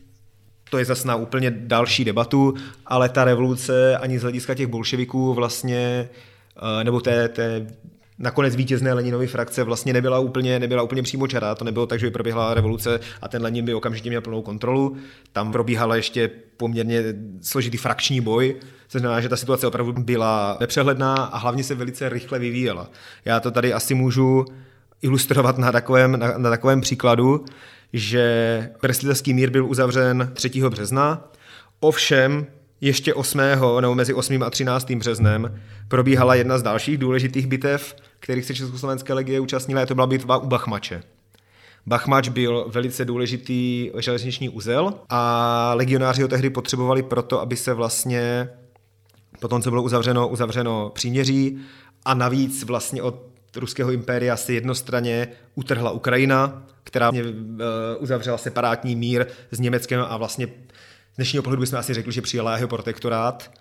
to je zase na úplně další debatu, ale ta revoluce ani z hlediska těch bolševiků vlastně, eh, nebo té, té nakonec vítězné Leninovy frakce vlastně nebyla úplně, nebyla úplně přímočará. To nebylo tak, že by proběhla revoluce a ten Lenin by okamžitě měl plnou kontrolu. Tam probíhala ještě poměrně složitý frakční boj, což znamená, že ta situace opravdu byla nepřehledná a hlavně se velice rychle vyvíjela. Já to tady asi můžu ilustrovat na takovém, na, na takovém příkladu, že Breslitevský mír byl uzavřen 3. března, ovšem ještě 8. nebo mezi 8. a 13. březnem probíhala jedna z dalších důležitých bitev, kterých se Československé legie účastnila, to byla bitva u Bachmače. Bachmač byl velice důležitý železniční uzel a legionáři ho tehdy potřebovali proto, aby se vlastně potom, co bylo uzavřeno, uzavřeno příměří a navíc vlastně od ruského impéria se jednostranně utrhla Ukrajina, která uh, uzavřela separátní mír s Německem a vlastně z dnešního pohledu bychom asi řekli, že přijala jeho protektorát,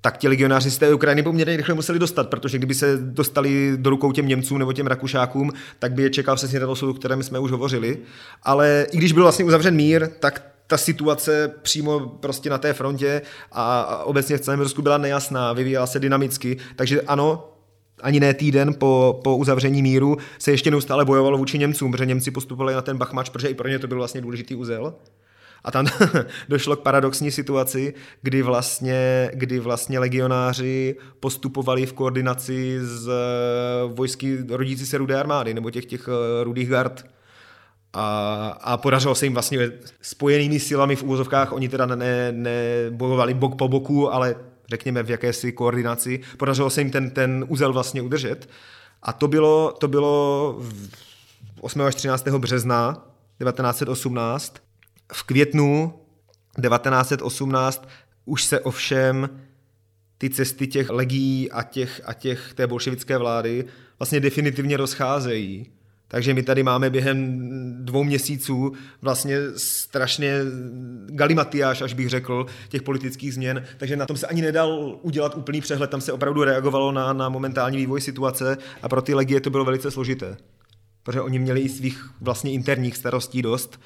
tak ti legionáři z té Ukrajiny poměrně rychle museli dostat, protože kdyby se dostali do rukou těm Němcům nebo těm Rakušákům, tak by je čekal přesně ten osud, o kterém jsme už hovořili. Ale i když byl vlastně uzavřen mír, tak ta situace přímo prostě na té frontě a obecně v celém Rusku byla nejasná, vyvíjela se dynamicky, takže ano, ani ne týden po, po uzavření míru se ještě neustále bojovalo vůči Němcům, protože Němci postupovali na ten Bachmač, protože i pro ně to byl vlastně důležitý úzel. A tam [laughs] došlo k paradoxní situaci, kdy vlastně, kdy vlastně legionáři postupovali v koordinaci s eh, vojsky rodící se rudé armády, nebo těch, těch eh, rudých gard. A, a podařilo se jim vlastně spojenými silami v úvozovkách, oni teda ne, ne bok po boku, ale řekněme v jakési koordinaci. Podařilo se jim ten, ten úzel vlastně udržet. A to bylo, to bylo 8. až 13. března 1918. V květnu 1918 už se ovšem ty cesty těch legií a těch, a těch té bolševické vlády vlastně definitivně rozcházejí, Takže my tady máme během dvou měsíců vlastně strašně galimatiáš, až bych řekl, těch politických změn, takže na tom se ani nedal udělat úplný přehled, tam se opravdu reagovalo na, na momentální vývoj situace a pro ty legie to bylo velice složité. Protože oni měli i svých vlastně interních starostí dost,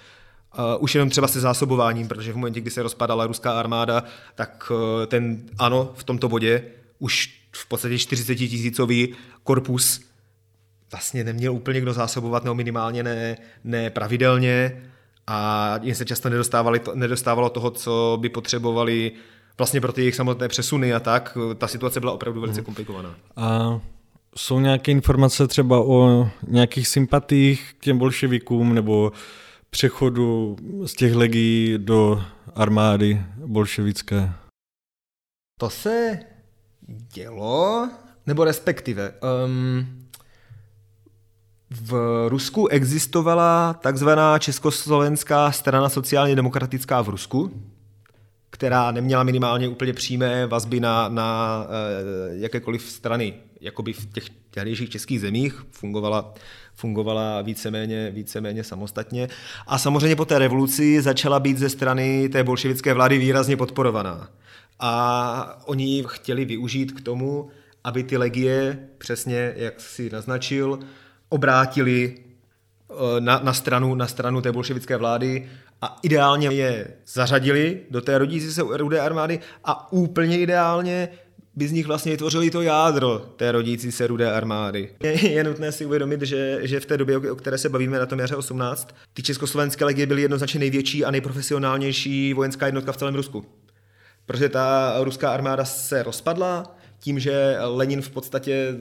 Uh, už jenom třeba se zásobováním, protože v momentě, kdy se rozpadala ruská armáda, tak uh, ten ano, v tomto bodě už v podstatě 40 tisícový korpus vlastně neměl úplně kdo zásobovat, nebo minimálně ne, ne pravidelně a jim se často nedostávali, nedostávalo toho, co by potřebovali vlastně pro ty jejich samotné přesuny a tak. Ta situace byla opravdu velice mhm. komplikovaná. A jsou nějaké informace třeba o nějakých sympatích k těm bolševikům nebo přechodu z těch legií do armády bolševické? To se dělo, nebo respektive. Um, v Rusku existovala takzvaná Československá strana sociálně demokratická v Rusku, která neměla minimálně úplně přímé vazby na, na e, jakékoliv strany, jakoby v těch tehdejších českých zemích, fungovala, fungovala víceméně, víceméně samostatně. A samozřejmě po té revoluci začala být ze strany té bolševické vlády výrazně podporovaná. A oni chtěli využít k tomu, aby ty legie, přesně jak si naznačil, obrátili eh, na, na, stranu, na stranu té bolševické vlády a ideálně je zařadili do té rodící se rudé armády a úplně ideálně by z nich vlastně vytvořili to jádro té rodící se rudé armády. Je, je nutné si uvědomit, že, že v té době, o které se bavíme na tom jaře 18, ty československé legie byly jednoznačně největší a nejprofesionálnější vojenská jednotka v celém Rusku. Protože ta ruská armáda se rozpadla, tím, že Lenin v podstatě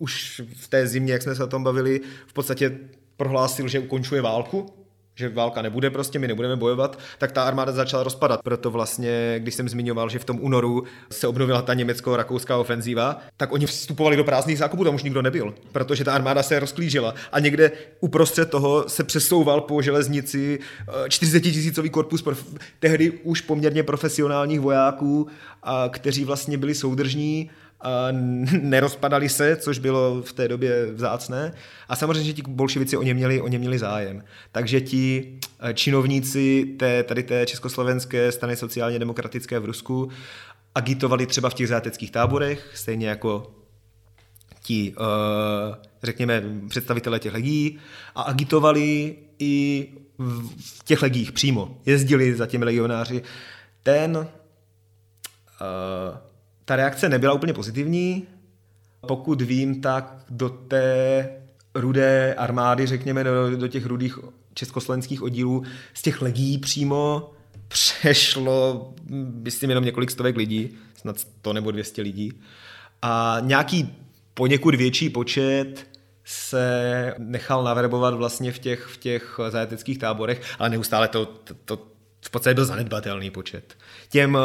už v té zimě, jak jsme se o tom bavili, v podstatě prohlásil, že ukončuje válku, že válka nebude prostě, my nebudeme bojovat, tak ta armáda začala rozpadat. Proto vlastně, když jsem zmiňoval, že v tom únoru se obnovila ta německo-rakouská ofenzíva, tak oni vstupovali do prázdných zákupů, tam už nikdo nebyl, protože ta armáda se rozklížila. A někde uprostřed toho se přesouval po železnici 40 eh, tisícový korpus tehdy už poměrně profesionálních vojáků, a kteří vlastně byli soudržní a nerozpadali se, což bylo v té době vzácné. A samozřejmě, že ti bolševici o ně měli, o ně měli zájem. Takže ti eh, činovníci té, tady té československé strany sociálně demokratické v Rusku agitovali třeba v těch záteckých táborech, stejně jako ti, eh, řekněme, představitelé těch legií a agitovali i v těch legích přímo. Jezdili za těmi legionáři. Ten eh, ta reakce nebyla úplně pozitivní. Pokud vím, tak do té rudé armády, řekněme, do, do těch rudých československých oddílů, z těch legí přímo přešlo, myslím, jenom několik stovek lidí, snad 100 nebo 200 lidí. A nějaký poněkud větší počet se nechal naverbovat vlastně v těch, v těch zajateckých táborech, ale neustále to, to, to v podstatě byl zanedbatelný počet. Těm uh,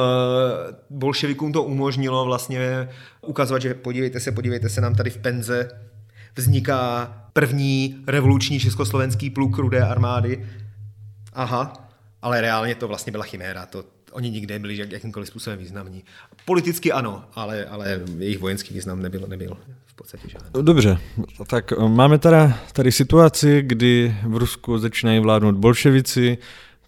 bolševikům to umožnilo vlastně ukazovat, že podívejte se, podívejte se, nám tady v Penze vzniká první revoluční československý pluk rudé armády. Aha, ale reálně to vlastně byla chiméra, to, oni nikdy nebyli jakýmkoliv způsobem významní. Politicky ano, ale, ale jejich vojenský význam nebyl, nebyl v podstatě žádný. Dobře, tak eh, máme teda tady situaci, kdy v Rusku začínají vládnout bolševici,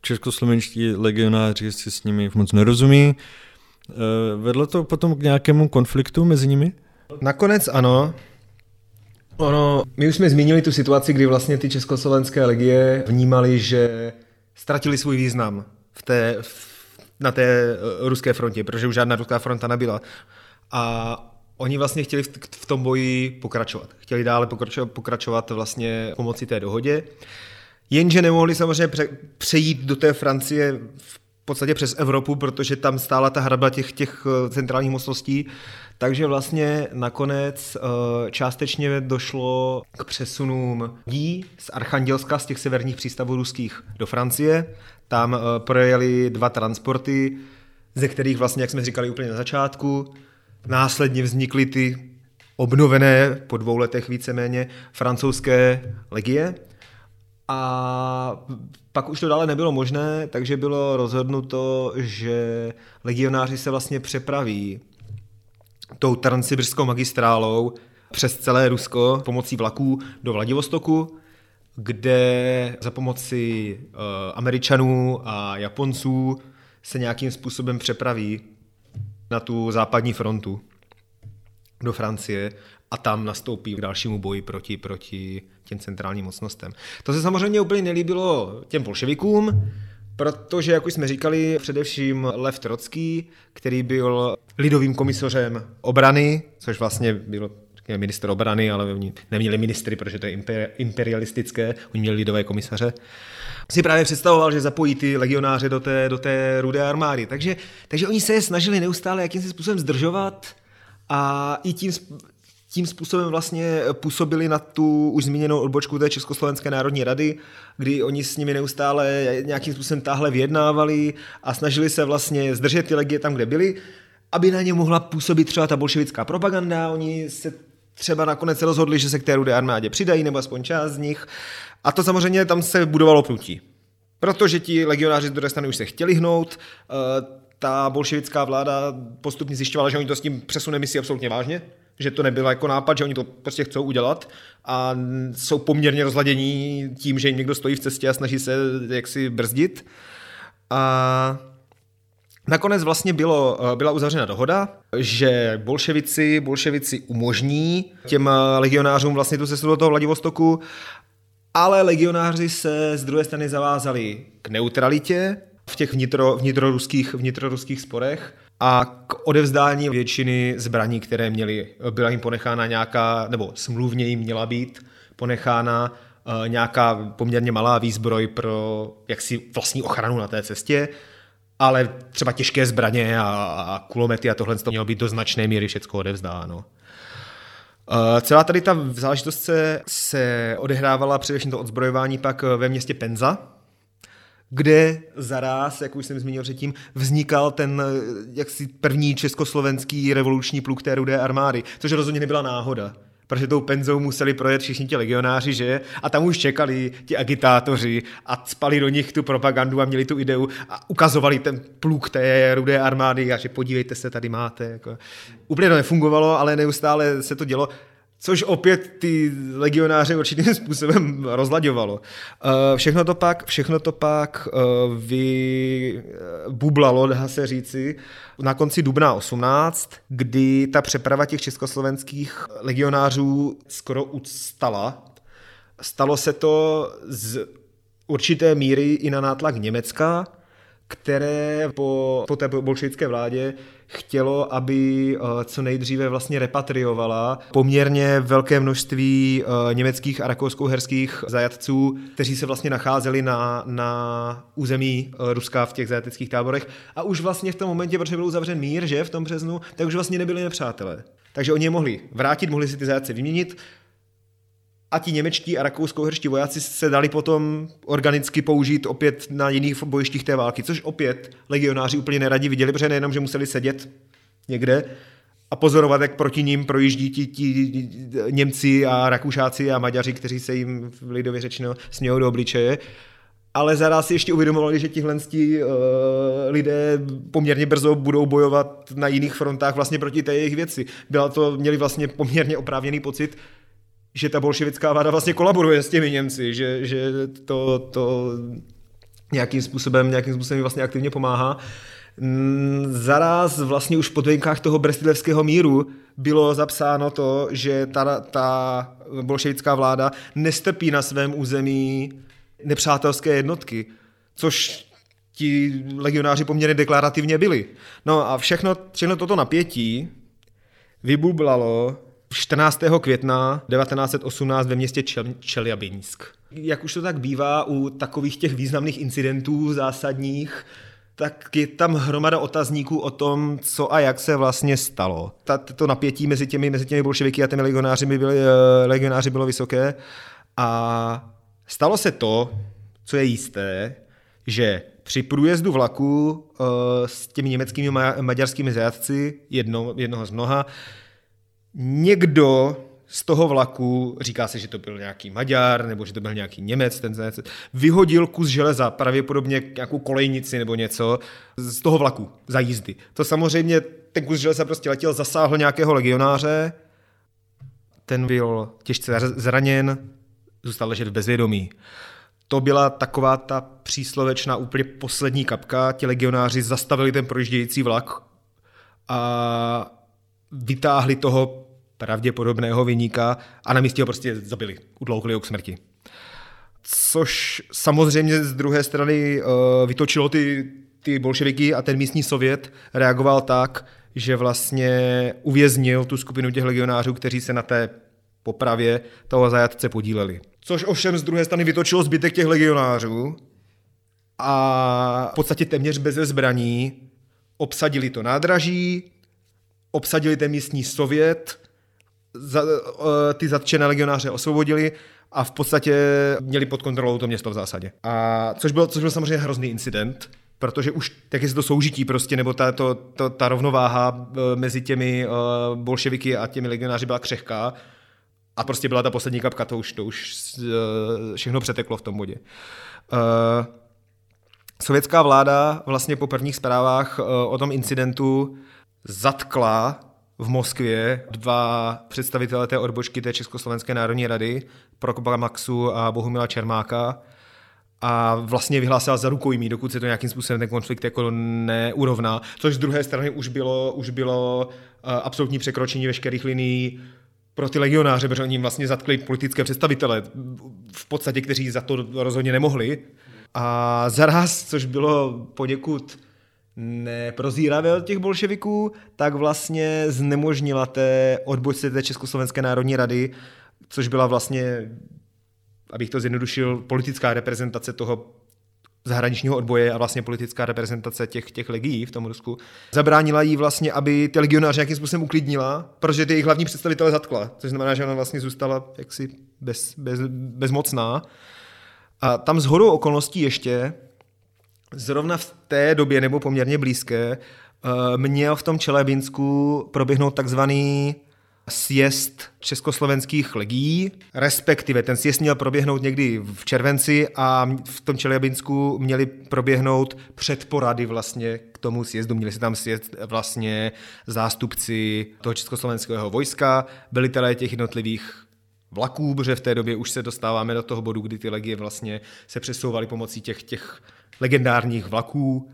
českoslovenští legionáři si s nimi moc nerozumí. Eh, vedlo to potom k nějakému konfliktu mezi nimi? Nakonec ano. Ono, my už jsme zmínili tu situaci, kdy vlastně ty československé legie vnímali, že ztratili svůj význam v té, v, na té eh, ruské frontě, protože už žádná ruská fronta nebyla. A oni vlastně chtěli v, v tom boji pokračovat. Chtěli dále pokračovat, pokračovat vlastně pomocí té dohodě. Jenže nemohli samozřejmě pře- přejít do té Francie v podstatě přes Evropu, protože tam stála ta hradba těch, těch eh, centrálních mocností. Takže vlastně nakonec eh, částečně došlo k přesunům lidí z Archandělska, z těch severních přístavů ruských do Francie. Tam eh, projeli dva transporty, ze kterých vlastně, jak jsme říkali úplně na začátku, následně vznikly ty obnovené po dvou letech víceméně francouzské legie. A pak už to dále nebylo možné, takže bylo rozhodnuto, že legionáři se vlastně přepraví tou transsibirskou magistrálou přes celé Rusko pomocí vlaků do Vladivostoku, kde za pomoci uh, Američanů a Japonců se nějakým způsobem přepraví na tu západní frontu do Francie a tam nastoupí k dalšímu boji proti, proti těm centrálním mocnostem. To se samozřejmě úplně nelíbilo těm bolševikům, protože, jak už jsme říkali, především Lev Trocký, který byl lidovým komisařem obrany, což vlastně bylo minister obrany, ale oni neměli ministry, protože to je imperialistické, oni měli lidové komisaře, si právě představoval, že zapojí ty legionáře do té, do té rudé armády. Takže, takže oni se je snažili neustále jakýmsi způsobem zdržovat a i tím, tím způsobem vlastně působili na tu už zmíněnou odbočku té Československé národní rady, kdy oni s nimi neustále nějakým způsobem táhle vyjednávali a snažili se vlastně zdržet ty legie tam, kde byli, aby na ně mohla působit třeba ta bolševická propaganda. Oni se třeba nakonec rozhodli, že se k té rudé armádě přidají, nebo aspoň část z nich. A to samozřejmě tam se budovalo pnutí. Protože ti legionáři z druhé strany už se chtěli hnout, eh, ta bolševická vláda postupně zjišťovala, že oni to s tím přesunem myslí absolutně vážně, že to nebylo jako nápad, že oni to prostě chcou udělat a jsou poměrně rozladění tím, že jim někdo stojí v cestě a snaží se jaksi brzdit. A Nakonec vlastně bylo, byla uzavřena dohoda, že bolševici, bolševici umožní těm legionářům vlastně tu cestu do toho Vladivostoku, ale legionáři se z druhé strany zavázali k neutralitě v těch vnitro, vnitroruských, vnitroruských sporech a k odevzdání většiny zbraní, které měli. Byla jim ponechána nějaká, nebo smluvně jim měla být ponechána uh, nějaká poměrně malá výzbroj pro jaksi vlastní ochranu na té cestě, ale třeba těžké zbraně a, a kulomety a tohle to mělo být do značné míry všechno odevzdáno. Uh, celá tady ta záležitost se, se odehrávala především to odzbrojování pak ve městě Penza, kde zaraz, jak už jsem zmínil předtím, vznikal ten jaksi první československý revoluční pluk té rudé armády, což rozhodně nebyla náhoda protože tou penzou museli projet všichni ti legionáři, že? A tam už čekali ti agitátoři a spali do nich tu propagandu a měli tu ideu a ukazovali ten pluk té rudé armády a že podívejte se, tady máte. Jako. Úplně to nefungovalo, ale neustále se to dělo což opět ty legionáře určitým [laughs] způsobem rozlaďovalo. Eh, všechno to pak, všechno to pak eh, vybublalo, dá se říci, na konci dubna 18, kdy ta přeprava těch československých legionářů skoro ustala. Stalo se to z určité míry i na nátlak Německa, které po, po té bolševické vládě chtělo, aby eh, co nejdříve vlastně repatriovala poměrně velké množství eh, německých a rakousko-herských zajatců, kteří se vlastně nacházeli na, na území eh, Ruska v těch zajateckých táborech. A už vlastně v tom momentě, protože byl uzavřen mír, že v tom březnu, tak už vlastně nebyli nepřátelé. Takže oni je mohli vrátit, mohli si ty zajatce vyměnit a ti němečtí a rakousko-herští vojáci se dali potom organicky použít opět na jiných bojištích té války, což opět legionáři úplně neradi viděli, protože nejenom, že museli sedět někde a pozorovat, jak proti ním projíždí ti, ti Němci a Rakušáci a Maďaři, kteří se jim v lidově řečeno smějou do obličeje, ale zaraz si ještě uvědomovali, že tihle uh, lidé poměrně brzo budou bojovat na jiných frontách vlastně proti té jejich věci. Byla to, měli vlastně poměrně oprávněný pocit, že ta bolševická vláda vlastně kolaboruje s těmi Němci, že, že to, to nějakým způsobem, nějakým způsobem vlastně aktivně pomáhá. Mm, zaraz vlastně už v podmínkách toho Brestilevského míru bylo zapsáno to, že ta, ta bolševická vláda nestrpí na svém území nepřátelské jednotky, což ti legionáři poměrně deklarativně byli. No a všechno, všechno toto napětí vybublalo 14. května 1918 ve městě Čeljabinsk. Jak už to tak bývá u takových těch významných incidentů zásadních, tak je tam hromada otazníků o tom, co a jak se vlastně stalo. To napětí mezi těmi, mezi těmi bolševiky a těmi legionáři, byly, eh, legionáři bylo vysoké a stalo se to, co je jisté, že při průjezdu vlaku uh, s těmi německými ma- maďarskými zajatci, jedno, jednoho z mnoha, někdo z toho vlaku, říká se, že to byl nějaký Maďar, nebo že to byl nějaký Němec, ten vyhodil kus železa, pravděpodobně nějakou kolejnici nebo něco, z toho vlaku za jízdy. To samozřejmě, ten kus železa prostě letěl, zasáhl nějakého legionáře, ten byl těžce zraněn, zůstal ležet v bezvědomí. To byla taková ta příslovečná úplně poslední kapka. Ti legionáři zastavili ten projíždějící vlak a vytáhli toho pravděpodobného vyníka a na místě ho prostě zabili, udloukli ho k smrti. Což samozřejmě z druhé strany uh, vytočilo ty, ty bolševiky a ten místní sovět reagoval tak, že vlastně uvěznil tu skupinu těch legionářů, kteří se na té popravě toho zajatce podíleli. Což ovšem z druhé strany vytočilo zbytek těch legionářů a v podstatě téměř bez zbraní obsadili to nádraží, obsadili ten místní sovět, za, eh, ty zatčené legionáře osvobodili a v podstatě měli pod kontrolou to město v zásadě. A což byl, což byl samozřejmě hrozný incident, protože už tak je to soužití prostě, nebo ta, to, to, ta rovnováha eh, mezi těmi uh, bolševiky a těmi legionáři byla křehká a prostě byla ta poslední kapka, to už, to už všechno přeteklo v tom bodě. Sovětská vláda vlastně po prvních zprávách o tom incidentu zatkla v Moskvě dva představitele té odbočky té Československé národní rady, Prokopa Maxu a Bohumila Čermáka, a vlastně vyhlásila za rukojmí, dokud se to nějakým způsobem ten konflikt jako neurovná, což z druhé strany už bylo, už bylo uh, absolutní překročení veškerých linií pro ty legionáře, protože oni vlastně zatkli politické představitele, v podstatě, kteří za to rozhodně nemohli. A zaraz, což bylo poněkud neprozíravé od těch bolševiků, tak vlastně znemožnila té odbočce té Československé národní rady, což byla vlastně, abych to zjednodušil, politická reprezentace toho zahraničního odboje a vlastně politická reprezentace těch, těch legií v tom Rusku, zabránila jí vlastně, aby ty legionáře nějakým způsobem uklidnila, protože ty jejich hlavní představitele zatkla, což znamená, že ona vlastně zůstala jaksi bez, bez, bezmocná. A tam z okolností ještě Zrovna v té době, nebo poměrně blízké, eh, měl v tom Čelebinsku proběhnout takzvaný sjezd československých legií, respektive ten sjezd měl proběhnout někdy v červenci a v tom Čelebinsku měli proběhnout předporady vlastně k tomu sjezdu. Měli se tam sjet vlastně zástupci toho československého vojska, velitelé těch jednotlivých vlaků, protože v té době už se dostáváme do toho bodu, kdy ty legie vlastně se přesouvaly pomocí těch, těch legendárních vlaků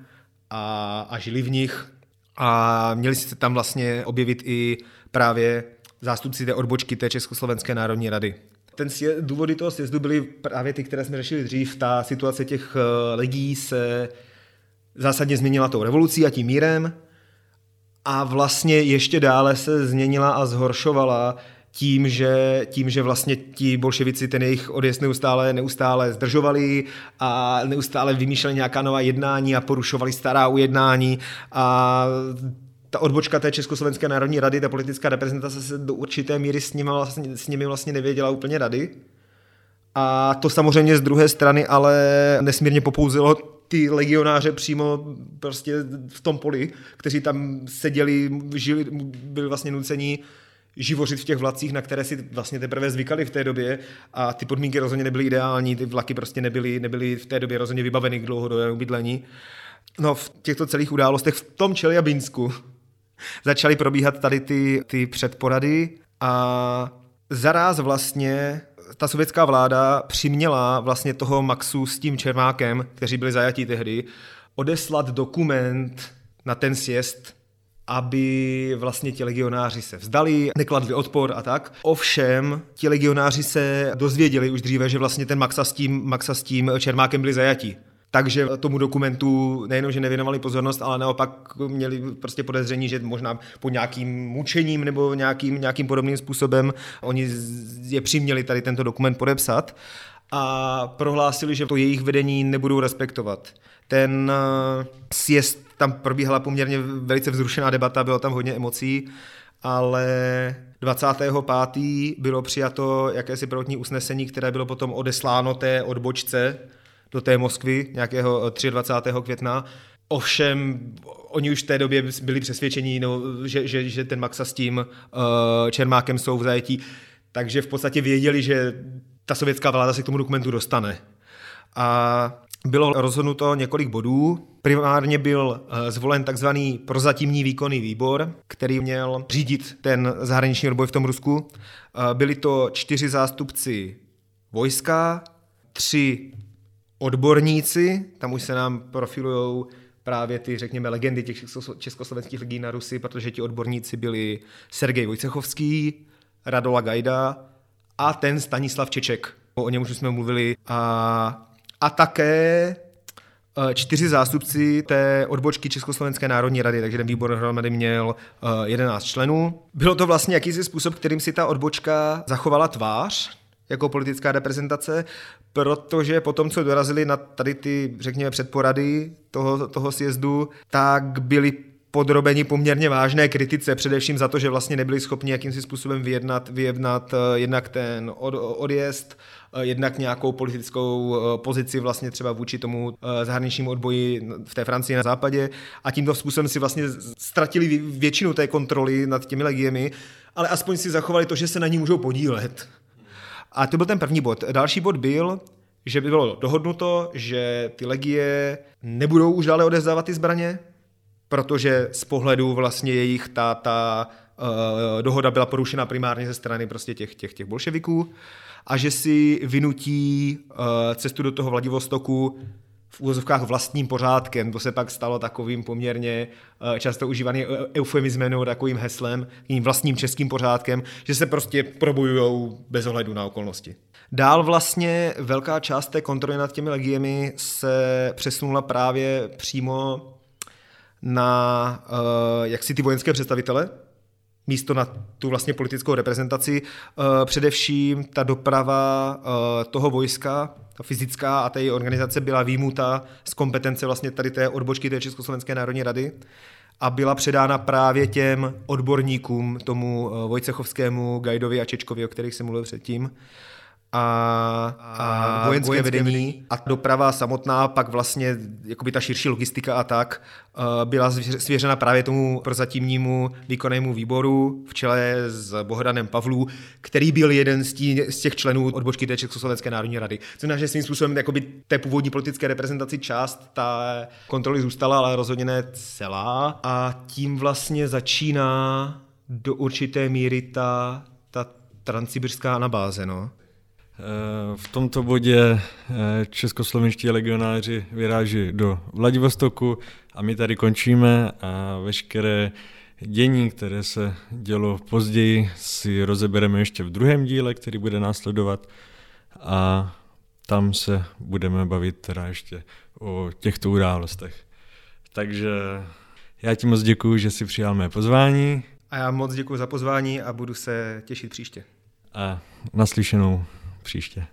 a, a žili v nich. A měli se tam vlastně objevit i právě zástupci té odbočky té Československé národní rady. Ten sjezd, důvody toho sjezdu byly právě ty, které jsme řešili dřív. Ta situace těch eh, legí se zásadně změnila tou revolucí a tím mírem a vlastně ještě dále se změnila a zhoršovala tím, že, tím, že vlastně ti bolševici ten jejich odjezd neustále, neustále zdržovali a neustále vymýšleli nějaká nová jednání a porušovali stará ujednání a ta odbočka té Československé národní rady, ta politická reprezentace se do určité míry s nimi vlastně, s nimi vlastně nevěděla úplně rady. A to samozřejmě z druhé strany ale nesmírně popouzilo ty legionáře přímo prostě v tom poli, kteří tam seděli, žili, byli vlastně nuceni živořit v těch vlacích, na které si vlastně teprve zvykali v té době a ty podmínky rozhodně nebyly ideální, ty vlaky prostě nebyly, nebyly v té době rozhodně vybaveny k dlouhodobému bydlení. No v těchto celých událostech v tom Čeliabinsku [laughs] začaly probíhat tady ty, ty předporady a zaráz vlastně ta sovětská vláda přiměla vlastně toho Maxu s tím Čermákem, kteří byli zajatí tehdy, odeslat dokument na ten sjezd aby vlastně ti legionáři se vzdali, nekladli odpor a tak. Ovšem, ti legionáři se dozvěděli už dříve, že vlastně ten Maxa s tím, Maxa s tím Čermákem byli zajatí. Takže tomu dokumentu nejenom, že nevěnovali pozornost, ale naopak měli prostě podezření, že možná po nějakým mučením nebo nějakým, nějakým podobným způsobem oni je přiměli tady tento dokument podepsat a prohlásili, že to jejich vedení nebudou respektovat. Ten eh, sjezd tam probíhala poměrně velice vzrušená debata, bylo tam hodně emocí, ale 25. bylo přijato jakési prvotní usnesení, které bylo potom odesláno té odbočce do té Moskvy nějakého 23. května. Ovšem, oni už v té době byli přesvědčení, no, že, že, že ten Maxa s tím uh, Čermákem jsou v zajetí, takže v podstatě věděli, že ta sovětská vláda se k tomu dokumentu dostane. A bylo rozhodnuto několik bodů. Primárně byl eh, zvolen takzvaný prozatímní výkonný výbor, který měl řídit ten zahraniční odboj v tom Rusku. Eh, byli to čtyři zástupci vojska, tři odborníci, tam už se nám profilují právě ty, řekněme, legendy těch československých legí na Rusy, protože ti odborníci byli Sergej Vojcechovský, Radola Gajda a ten Stanislav Čeček. O něm už jsme mluvili. A, a také Eh, čtyři zástupci té odbočky Československé národní rady, takže ten výbor hromady měl 11 eh, členů. Bylo to vlastně jakýsi způsob, kterým si ta odbočka zachovala tvář jako politická reprezentace, protože po tom, co dorazili na tady ty, řekněme, předporady toho, toho sjezdu, tak byli podrobeni poměrně vážné kritice, především za to, že vlastně nebyli schopni jakýmsi způsobem vyjednat, vyjednat eh, jednak ten od, odjezd, jednak nějakou politickou eh, pozici vlastně třeba vůči tomu zahraničnímu odboji v té Francii na západě a tímto způsobem si vlastně ztratili většinu té kontroly nad těmi legiemi, ale aspoň si zachovali to, že se na ní můžou podílet. A to byl ten první bod. Další bod byl, že by bylo dohodnuto, že ty legie nebudou už dále odezdávat ty zbraně, protože z pohledu vlastně jejich ta, ta uh, dohoda byla porušena primárně ze strany prostě těch, těch, těch bolševiků a že si vynutí uh, cestu do toho Vladivostoku v úvozovkách vlastním pořádkem. To se pak stalo takovým poměrně uh, často užívaným eufemismem nebo takovým heslem, tím vlastním českým pořádkem, že se prostě probojují bez ohledu na okolnosti. Dál vlastně velká část té kontroly nad těmi legiemi se přesunula právě přímo na uh, jak si ty vojenské představitele, místo na tu vlastně politickou reprezentaci. Uh, především ta doprava uh, toho vojska, ta fyzická a té organizace byla výjimuta z kompetence vlastně tady té odbočky té Československé národní rady a byla předána právě těm odborníkům, tomu Vojcechovskému, Gajdovi a Čečkovi, o kterých jsem mluvil předtím a, a vojenské, vojenské vedení, a doprava samotná, pak vlastně jakoby ta širší logistika a tak uh, byla svěřena právě tomu prozatímnímu výkonnému výboru v čele s Bohdanem Pavlů, který byl jeden z, tí, z těch členů odbočky té Československé národní rady. Co znamená, že svým způsobem jakoby té původní politické reprezentaci část ta kontroly zůstala, ale rozhodně ne celá. A tím vlastně začíná do určité míry ta, ta transsibirská anabáze. No. Eh, v tomto bodě eh, českoslovenští legionáři vyráží do Vladivostoku a my tady končíme a veškeré dění, které se dělo později, si rozebereme ještě v druhém díle, který bude následovat a tam se budeme bavit teda ještě o těchto událostech. Takže já ti moc děkuji, že jsi přijal mé pozvání. A já moc děkuji za pozvání a budu se těšit příště. A naslyšenou příště.